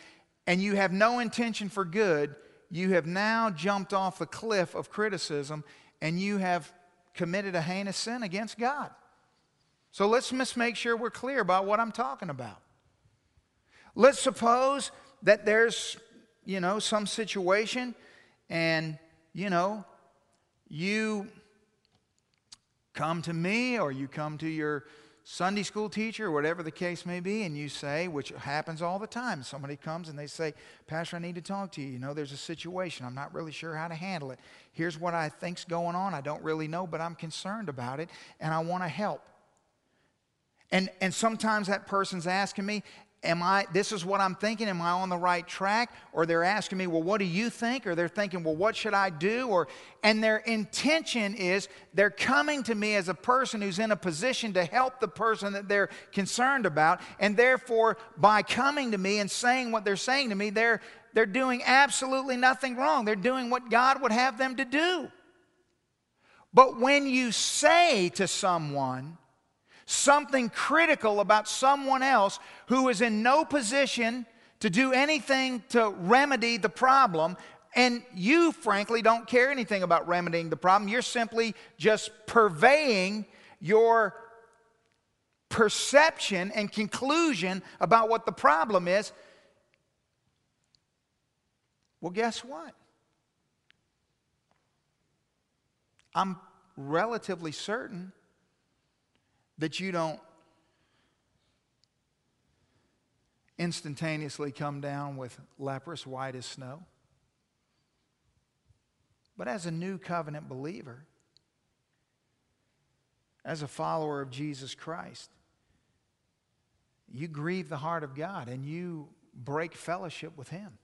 Speaker 1: and you have no intention for good, you have now jumped off the cliff of criticism and you have committed a heinous sin against God. So let's just make sure we're clear about what I'm talking about. Let's suppose that there's you know, some situation and, you know, you come to me or you come to your Sunday school teacher or whatever the case may be, and you say, which happens all the time, somebody comes and they say, Pastor, I need to talk to you. You know, there's a situation. I'm not really sure how to handle it. Here's what I think's going on. I don't really know, but I'm concerned about it and I want to help. And, and sometimes that person's asking me, am I, this is what I'm thinking, am I on the right track? Or they're asking me, well, what do you think? Or they're thinking, well, what should I do? Or, and their intention is they're coming to me as a person who's in a position to help the person that they're concerned about. And therefore, by coming to me and saying what they're saying to me, they're, they're doing absolutely nothing wrong. They're doing what God would have them to do. But when you say to someone, something critical about someone else who is in no position to do anything to remedy the problem. And you, frankly, don't care anything about remedying the problem. You're simply just purveying your perception and conclusion about what the problem is. Well, guess what? I'm relatively certain that you don't instantaneously come down with leprous white as snow. But as a new covenant believer, as a follower of Jesus Christ, you grieve the heart of God and you break fellowship with Him.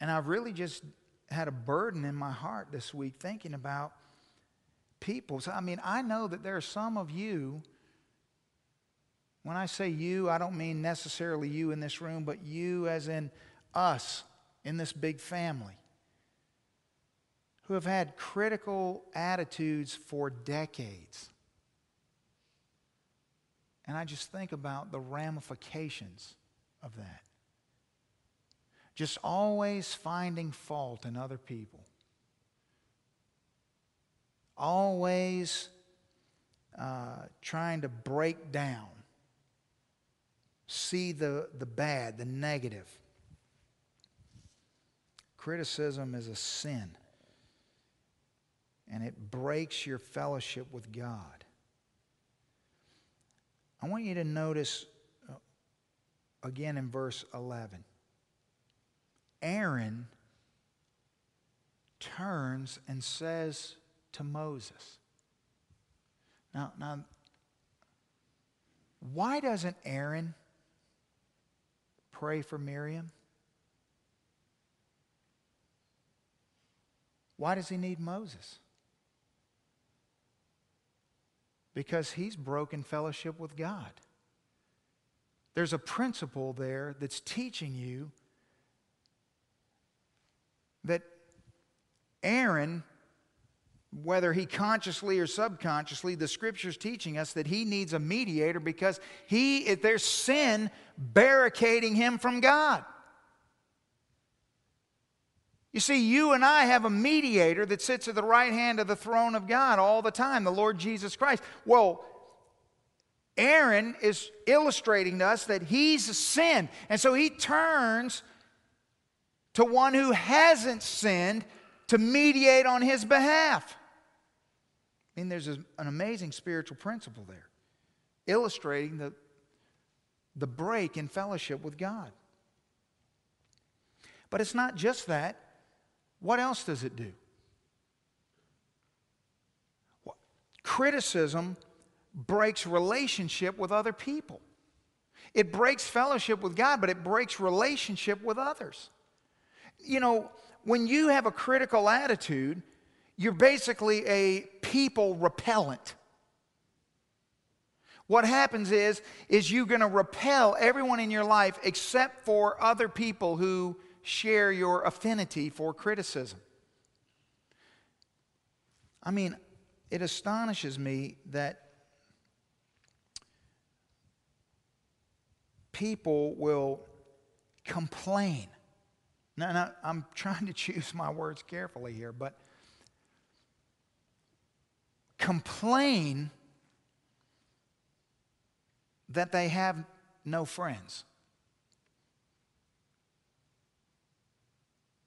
Speaker 1: And I've really just had a burden in my heart this week thinking about people. So, I mean, I know that there are some of you, when I say you, I don't mean necessarily you in this room, but you as in us in this big family, who have had critical attitudes for decades. And I just think about the ramifications of that. Just always finding fault in other people always uh, trying to break down, see the, the bad, the negative. Criticism is a sin, and it breaks your fellowship with God. I want you to notice uh, again in verse 11. Aaron turns and says to Moses. Now, now, why doesn't Aaron pray for Miriam? Why does he need Moses? Because he's broken fellowship with God. There's a principle there that's teaching you that Aaron whether he consciously or subconsciously, the scripture's teaching us that he needs a mediator because he, there's sin barricading him from God. You see, you and I have a mediator that sits at the right hand of the throne of God all the time, the Lord Jesus Christ. Well, Aaron is illustrating to us that he's a sin. And so he turns to one who hasn't sinned to mediate on his behalf. I mean, there's an amazing spiritual principle there, illustrating the, the break in fellowship with God. But it's not just that. What else does it do? Criticism breaks relationship with other people. It breaks fellowship with God, but it breaks relationship with others. You know, when you have a critical attitude, you're basically a people repellent. What happens is is you're going to repel everyone in your life except for other people who share your affinity for criticism. I mean, it astonishes me that people will complain. Now, now, I'm trying to choose my words carefully here, but complain that they have no friends.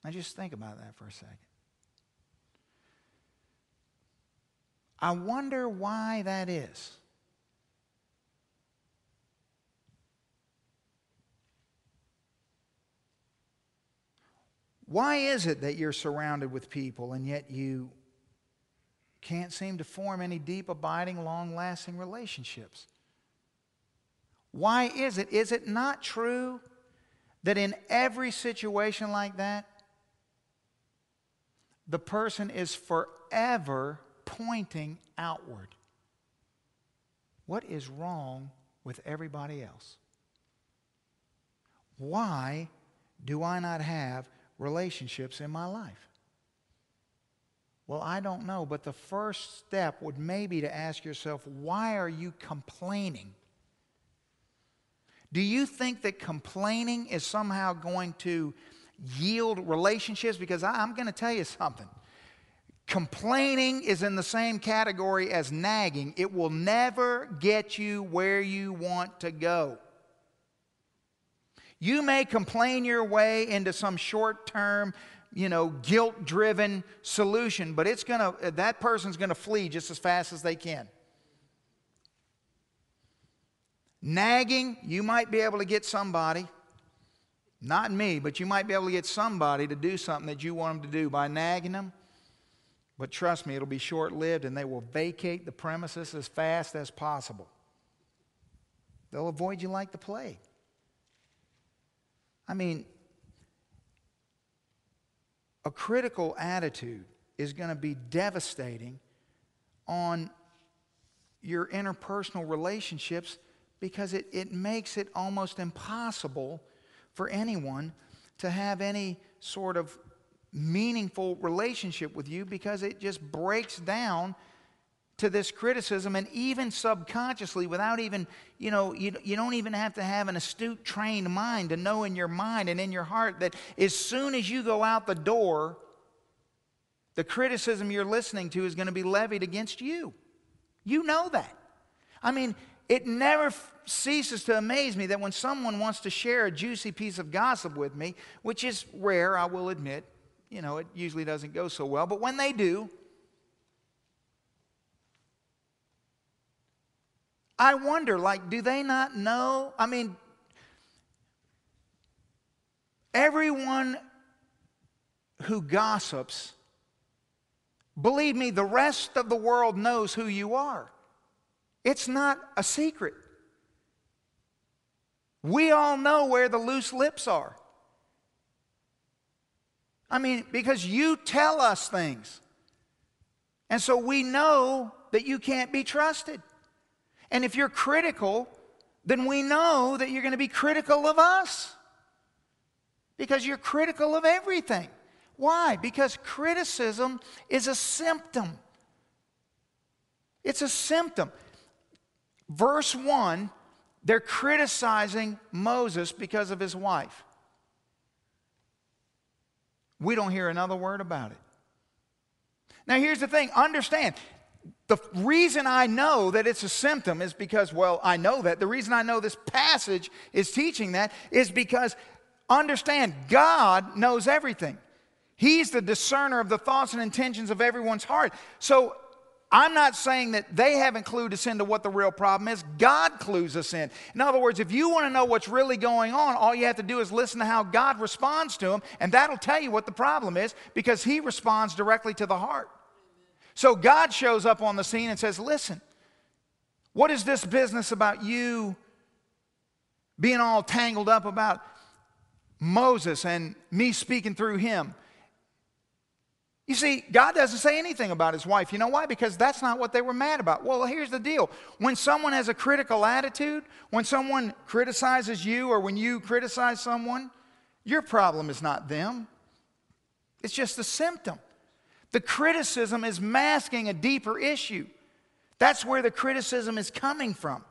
Speaker 1: Now, just think about that for a second. I wonder why that is. Why is it that you're surrounded with people and yet you can't seem to form any deep, abiding, long lasting relationships? Why is it? Is it not true that in every situation like that, the person is forever pointing outward. What is wrong with everybody else? Why do I not have relationships in my life? Well, I don't know, but the first step would maybe to ask yourself, why are you complaining? Do you think that complaining is somehow going to yield relationships? Because I, am going to tell you something. Complaining is in the same category as nagging. It will never get you where you want to go. You may complain your way into some short term, you know, guilt driven solution, but it's going to, that person's going to flee just as fast as they can. Nagging, you might be able to get somebody, not me, but you might be able to get somebody to do something that you want them to do by nagging them but trust me, it'll be short lived and they will vacate the premises as fast as possible. They'll avoid you like the plague. I mean, a critical attitude is going to be devastating on your interpersonal relationships because it, it makes it almost impossible for anyone to have any sort of meaningful relationship with you because it just breaks down to this criticism and even subconsciously without even you know you, you don't even have to have an astute trained mind to know in your mind and in your heart that as soon as you go out the door the criticism you're listening to is going to be levied against you you know that i mean it never f- ceases to amaze me that when someone wants to share a juicy piece of gossip with me which is rare i will admit you know, it usually doesn't go so well. But when they do, I wonder, like, do they not know? I mean, everyone who gossips, believe me, the rest of the world knows who you are. It's not a secret. We all know where the loose lips are. I mean, because you tell us things. And so we know that you can't be trusted. And if you're critical, then we know that you're going to be critical of us. Because you're critical of everything. Why? Because criticism is a symptom. It's a symptom. Verse 1, they're criticizing Moses because of his wife. We don't hear another word about it. Now, here's the thing understand, the reason I know that it's a symptom is because, well, I know that. The reason I know this passage is teaching that is because understand, God knows everything. He's the discerner of the thoughts and intentions of everyone's heart. So I'm not saying that they haven't clued us into what the real problem is. God clues us in. In other words, if you want to know what's really going on, all you have to do is listen to how God responds to them, and that'll tell you what the problem is because He responds directly to the heart. So God shows up on the scene and says, Listen, what is this business about you being all tangled up about Moses and me speaking through him? You see, God doesn't say anything about his wife. You know why? Because that's not what they were mad about. Well, here's the deal when someone has a critical attitude, when someone criticizes you, or when you criticize someone, your problem is not them, it's just a symptom. The criticism is masking a deeper issue. That's where the criticism is coming from.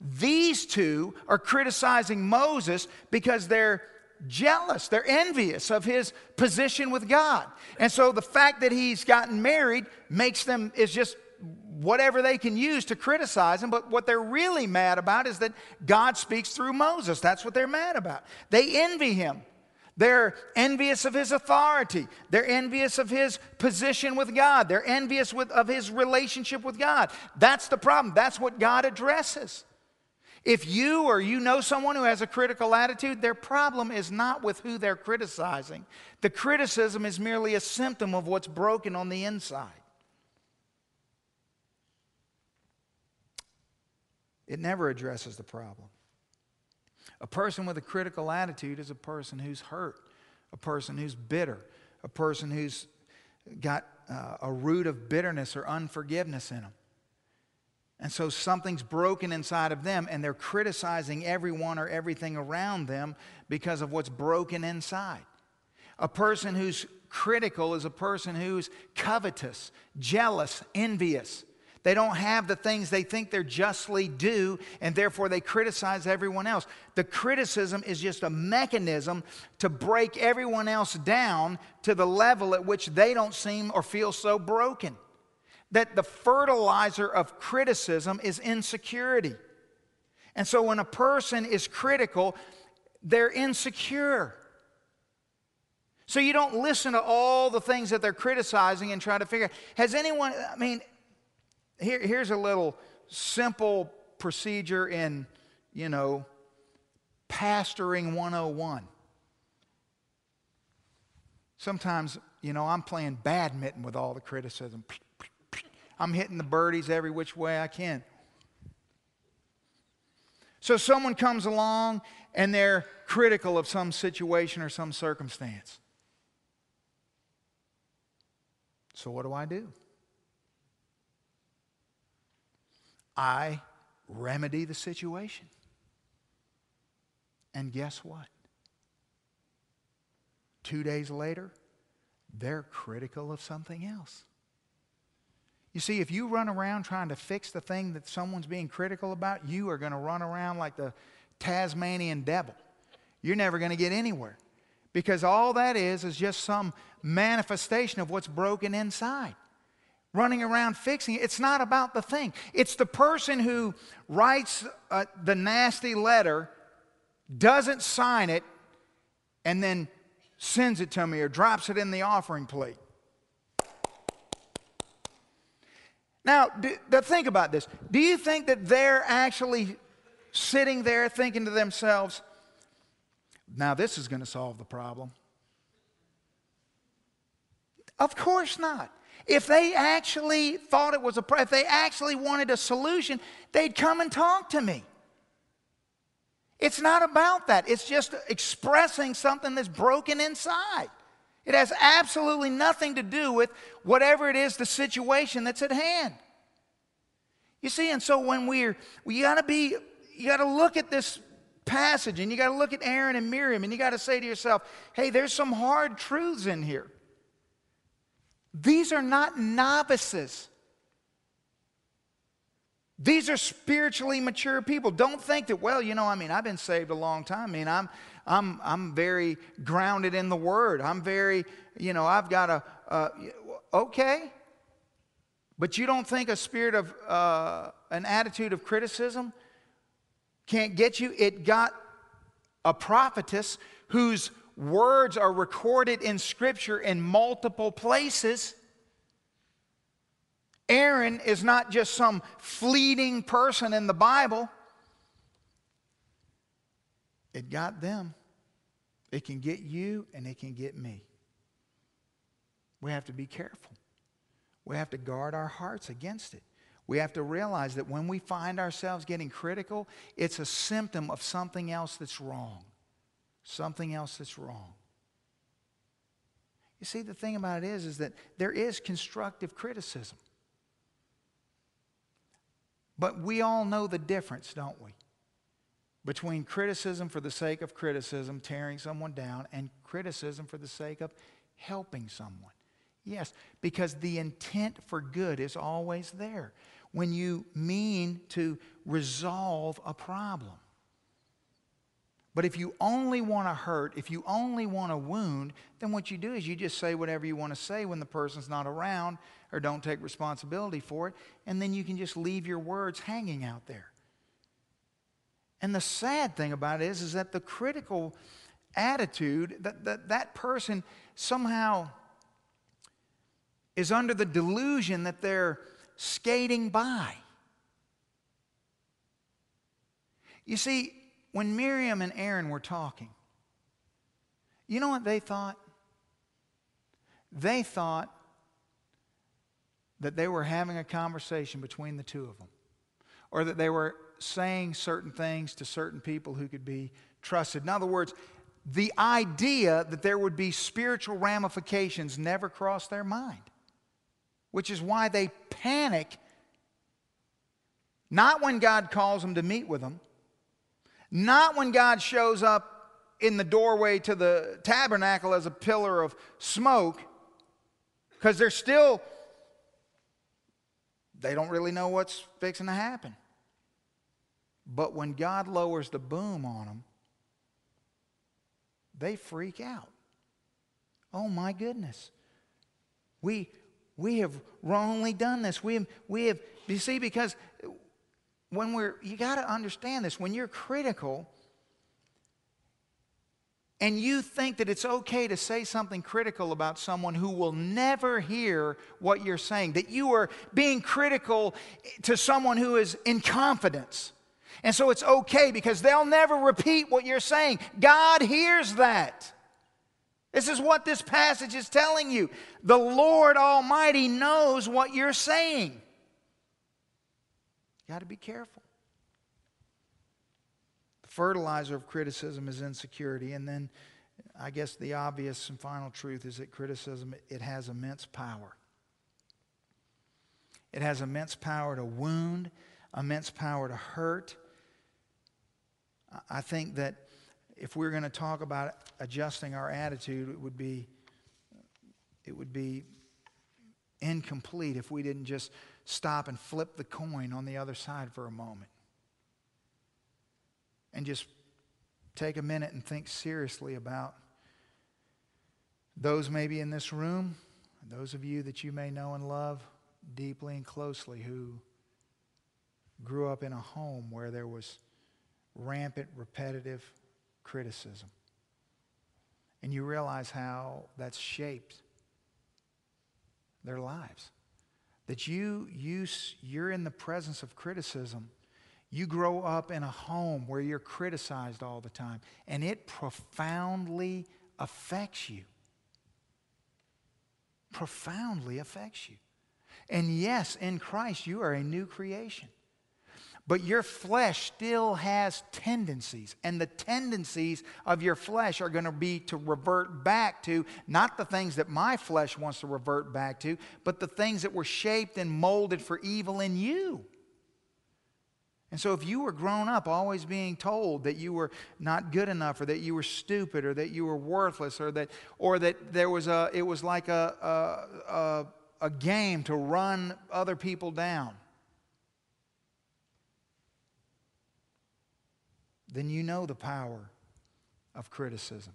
Speaker 1: These two are criticizing Moses because they're jealous, they're envious of his position with God. And so the fact that he's gotten married makes them, is just whatever they can use to criticize him. But what they're really mad about is that God speaks through Moses. That's what they're mad about. They envy him. They're envious of his authority. They're envious of his position with God. They're envious with, of his relationship with God. That's the problem. That's what God addresses. If you or you know someone who has a critical attitude, their problem is not with who they're criticizing. The criticism is merely a symptom of what's broken on the inside. It never addresses the problem. A person with a critical attitude is a person who's hurt, a person who's bitter, a person who's got uh, a root of bitterness or unforgiveness in them. And so something's broken inside of them, and they're criticizing everyone or everything around them because of what's broken inside. A person who's critical is a person who's covetous, jealous, envious. They don't have the things they think they're justly due, and therefore they criticize everyone else. The criticism is just a mechanism to break everyone else down to the level at which they don't seem or feel so broken that the fertilizer of criticism is insecurity. And so when a person is critical, they're insecure. So you don't listen to all the things that they're criticizing and try to figure out. has anyone I mean here, here's a little simple procedure in, you know, pastoring 101. Sometimes, you know, I'm playing badminton with all the criticism. I'm hitting the birdies every which way I can. So someone comes along and they're critical of some situation or some circumstance. So what do I do? I remedy the situation. And guess what? Two days later, they're critical of something else. You see, if you run around trying to fix the thing that someone's being critical about, you are going to run around like the Tasmanian devil. You're never going to get anywhere because all that is is just some manifestation of what's broken inside. Running around fixing it. It's not about the thing. It's the person who writes uh, the nasty letter, doesn't sign it, and then sends it to me or drops it in the offering plate. Now, do, think about this. Do you think that they're actually sitting there thinking to themselves, now this is going to solve the problem? Of course not. If they actually thought it was a problem, if they actually wanted a solution, they'd come and talk to me. It's not about that. It's just expressing something that's broken inside. It has absolutely nothing to do with whatever it is, the situation that's at hand. You see, and so when we're, we got to be, you got to look at this passage and you got to look at Aaron and Miriam and you got to say to yourself, hey, there's some hard truths in here. These are not novices. These are spiritually mature people. Don't think that, well, you know, I mean, I've been saved a long time. I mean, I'm, I'm, I'm very grounded in the Word. I'm very, you know, I've got a, okay. But you don't think a spirit of, uh, an attitude of criticism can't get you? It got a prophetess whose words are recorded in Scripture in multiple places. Aaron is not just some fleeting person in the Bible. It got them. It can get you and it can get me. We have to be careful. We have to guard our hearts against it. We have to realize that when we find ourselves getting critical, it's a symptom of something else that's wrong. Something else that's wrong. You see, the thing about it is, is that there is constructive criticism. But we all know the difference, don't we? Between criticism for the sake of criticism, tearing someone down, and criticism for the sake of helping someone. Yes, because the intent for good is always there when you mean to resolve a problem. But if you only want to hurt, if you only want to wound, then what you do is you just say whatever you want to say when the person's not around or don't take responsibility for it, and then you can just leave your words hanging out there. And the sad thing about it is, is that the critical attitude, that, that, that person somehow is under the delusion that they're skating by. You see, when Miriam and Aaron were talking, you know what they thought? They thought that they were having a conversation between the two of them, or that they were saying certain things to certain people who could be trusted. In other words, the idea that there would be spiritual ramifications never crossed their mind, which is why they panic not when God calls them to meet with them, not when God shows up in the doorway to the tabernacle as a pillar of smoke, because they're still, they don't really know what's fixing to happen. But when God lowers the boom on them, they freak out. Oh my goodness. We, we have wrongly done this. We have, we have, you see, because when we're, you got to understand this, when you're critical and you think that it's okay to say something critical about someone who will never hear what you're saying, that you are being critical to someone who is in confidence. And so it's okay because they'll never repeat what you're saying. God hears that. This is what this passage is telling you. The Lord Almighty knows what you're saying. You got to be careful. The fertilizer of criticism is insecurity. And then I guess the obvious and final truth is that criticism it has immense power. It has immense power to wound, immense power to hurt. I think that if we're going to talk about adjusting our attitude, it would be it would be incomplete if we didn't just stop and flip the coin on the other side for a moment. And just take a minute and think seriously about those maybe in this room, those of you that you may know and love deeply and closely who grew up in a home where there was rampant, repetitive criticism. And you realize how that's shaped their lives. That you, you, you're in the presence of criticism. You grow up in a home where you're criticized all the time, and it profoundly affects you. Profoundly affects you. And yes, in Christ, you are a new creation. But your flesh still has tendencies, and the tendencies of your flesh are going to be to revert back to not the things that my flesh wants to revert back to, but the things that were shaped and molded for evil in you. And so, if you were grown up always being told that you were not good enough, or that you were stupid, or that you were worthless, or that, or that there was a, it was like a, a, a, a game to run other people down, then you know the power of criticism.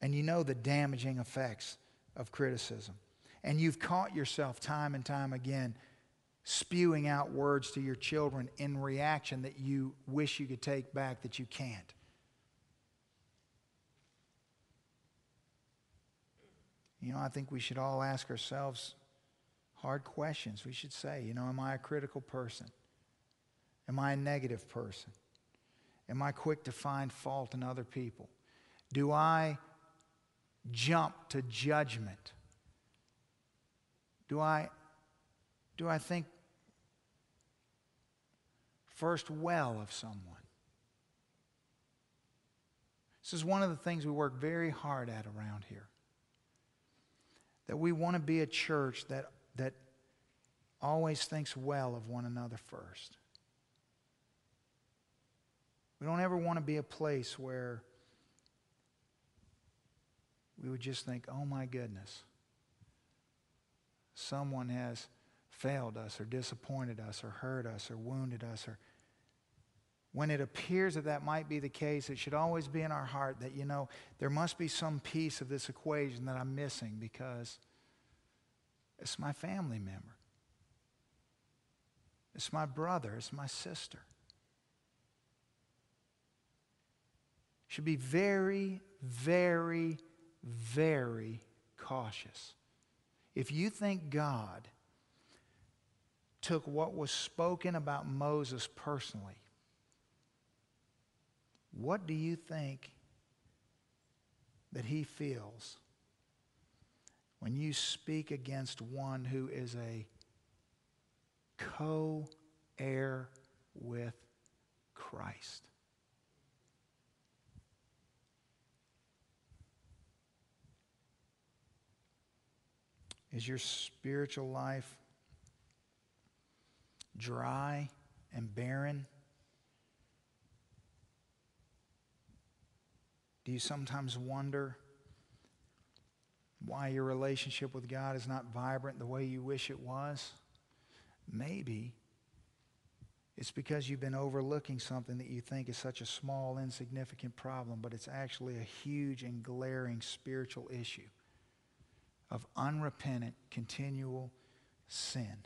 Speaker 1: And you know the damaging effects of criticism. And you've caught yourself time and time again spewing out words to your children in reaction that you wish you could take back that you can't. You know, I think we should all ask ourselves hard questions. We should say, you know, am I a critical person? Am I a negative person? Am I quick to find fault in other people? Do I jump to judgment? Do I, do I think first well of someone? This is one of the things we work very hard at around here. That we want to be a church that, that always thinks well of one another first. We don't ever want to be a place where we would just think, oh my goodness, someone has failed us or disappointed us or hurt us or wounded us or when it appears that that might be the case, it should always be in our heart that, you know, there must be some piece of this equation that I'm missing because it's my family member. It's my brother. It's my sister. Should be very, very, very cautious. If you think God took what was spoken about Moses personally what do you think that he feels when you speak against one who is a co heir with Christ? Is your spiritual life dry and barren? Do you sometimes wonder why your relationship with God is not vibrant the way you wish it was? Maybe it's because you've been overlooking something that you think is such a small, insignificant problem, but it's actually a huge and glaring spiritual issue of unrepentant, continual sin.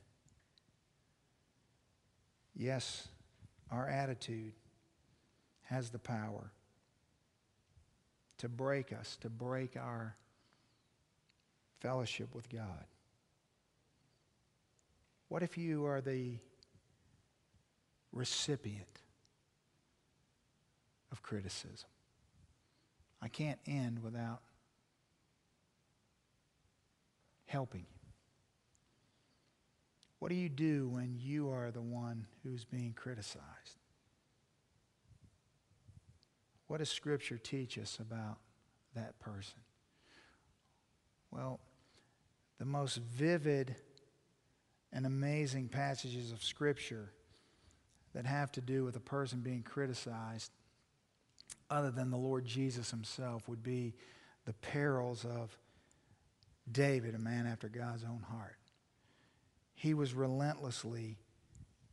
Speaker 1: Yes, our attitude has the power to break us, to break our fellowship with God? What if you are the recipient of criticism? I can't end without helping you. What do you do when you are the one who's being criticized? What does Scripture teach us about that person? Well, the most vivid and amazing passages of Scripture that have to do with a person being criticized, other than the Lord Jesus himself, would be the perils of David, a man after God's own heart. He was relentlessly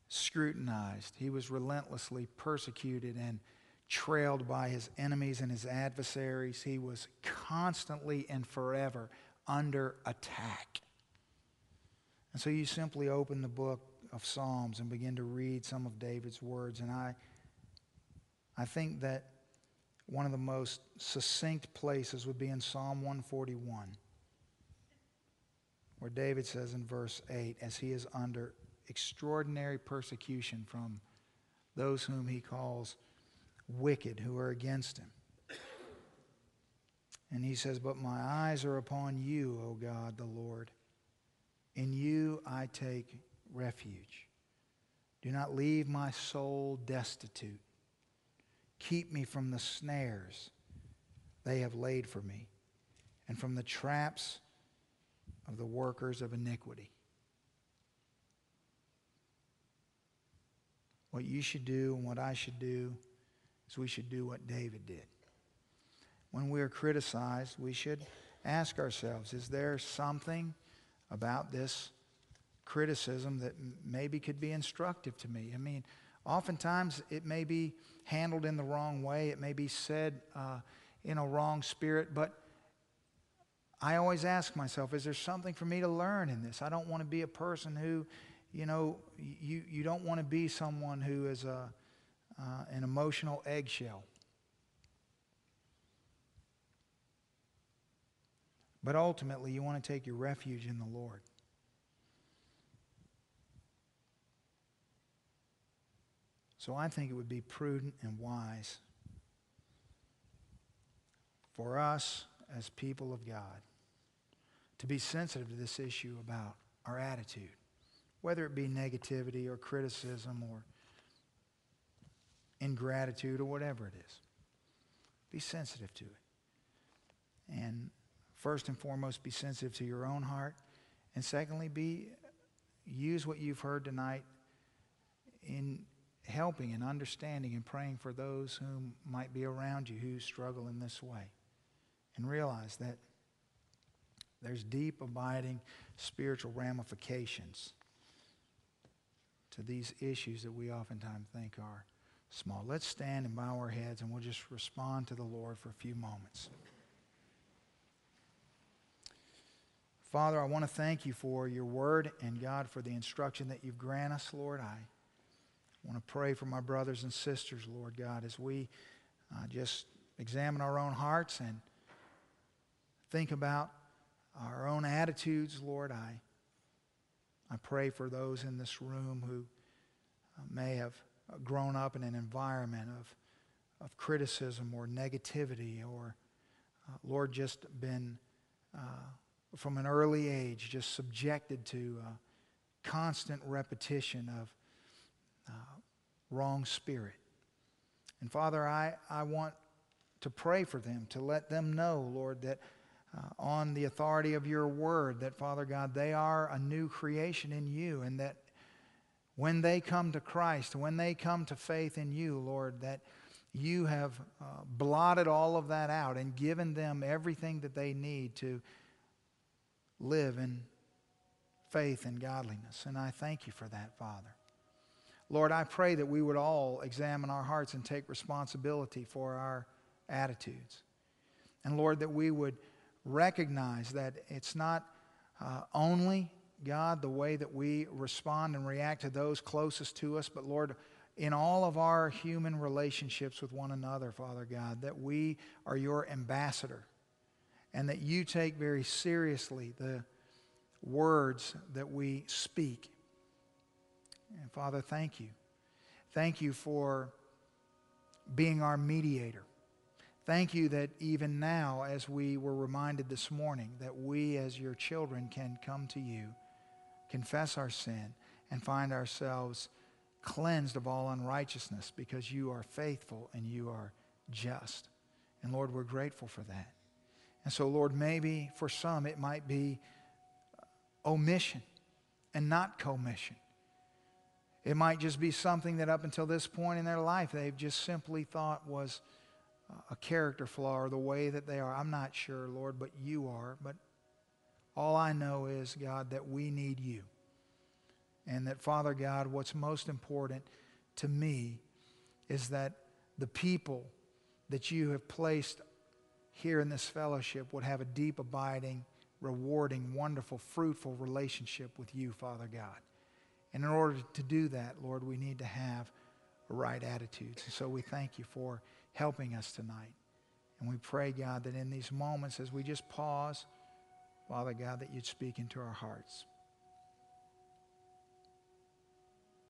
Speaker 1: scrutinized, he was relentlessly persecuted and trailed by his enemies and his adversaries. He was constantly and forever under attack. And so you simply open the book of Psalms and begin to read some of David's words. And I, I think that one of the most succinct places would be in Psalm 141, where David says in verse 8, as he is under extraordinary persecution from those whom he calls wicked who are against him. And he says, But my eyes are upon you, O God the Lord. In you I take refuge. Do not leave my soul destitute. Keep me from the snares they have laid for me and from the traps of the workers of iniquity. What you should do and what I should do is we should do what David did. When we are criticized, we should ask ourselves is there something about this criticism that maybe could be instructive to me? I mean, oftentimes it may be handled in the wrong way, it may be said uh, in a wrong spirit, but I always ask myself, is there something for me to learn in this? I don't want to be a person who, you know, you, you don't want to be someone who is a uh, an emotional eggshell. But ultimately, you want to take your refuge in the Lord. So I think it would be prudent and wise for us as people of God to be sensitive to this issue about our attitude, whether it be negativity or criticism or ingratitude or whatever it is. Be sensitive to it. And first and foremost, be sensitive to your own heart. And secondly, be use what you've heard tonight in helping and understanding and praying for those who might be around you who struggle in this way. And realize that there's deep, abiding spiritual ramifications to these issues that we oftentimes think are small. Let's stand and bow our heads and we'll just respond to the Lord for a few moments. Father, I want to thank you for your word and God for the instruction that you've granted us, Lord. I want to pray for my brothers and sisters, Lord God, as we uh, just examine our own hearts and think about our own attitudes, Lord. I, I pray for those in this room who uh, may have grown up in an environment of, of criticism or negativity, or, uh, Lord, just been uh, from an early age just subjected to uh, constant repetition of uh, wrong spirit. And Father, I, I want to pray for them, to let them know, Lord, that uh, on the authority of your word, that Father God, they are a new creation in you, and that when they come to Christ, when they come to faith in you, Lord, that you have uh, blotted all of that out and given them everything that they need to live in faith and godliness. And I thank you for that, Father. Lord, I pray that we would all examine our hearts and take responsibility for our attitudes. And Lord, that we would recognize that it's not uh, only, God, the way that we respond and react to those closest to us, but Lord, in all of our human relationships with one another, Father God, that we are your ambassador and that you take very seriously the words that we speak. And Father, thank you. Thank you for being our mediator. Thank you that even now, as we were reminded this morning, that we as your children can come to you, confess our sin, and find ourselves cleansed of all unrighteousness because you are faithful and you are just. And Lord, we're grateful for that. And so, Lord, maybe for some it might be omission and not commission. It might just be something that up until this point in their life they've just simply thought was a character flaw or the way that they are. I'm not sure, Lord, but you are. But all I know is, God, that we need you. And that, Father God, what's most important to me is that the people that you have placed here in this fellowship would have a deep, abiding, rewarding, wonderful, fruitful relationship with you, Father God. And in order to do that, Lord, we need to have right attitudes. And so we thank you for helping us tonight. And we pray, God, that in these moments as we just pause, Father God, that you'd speak into our hearts.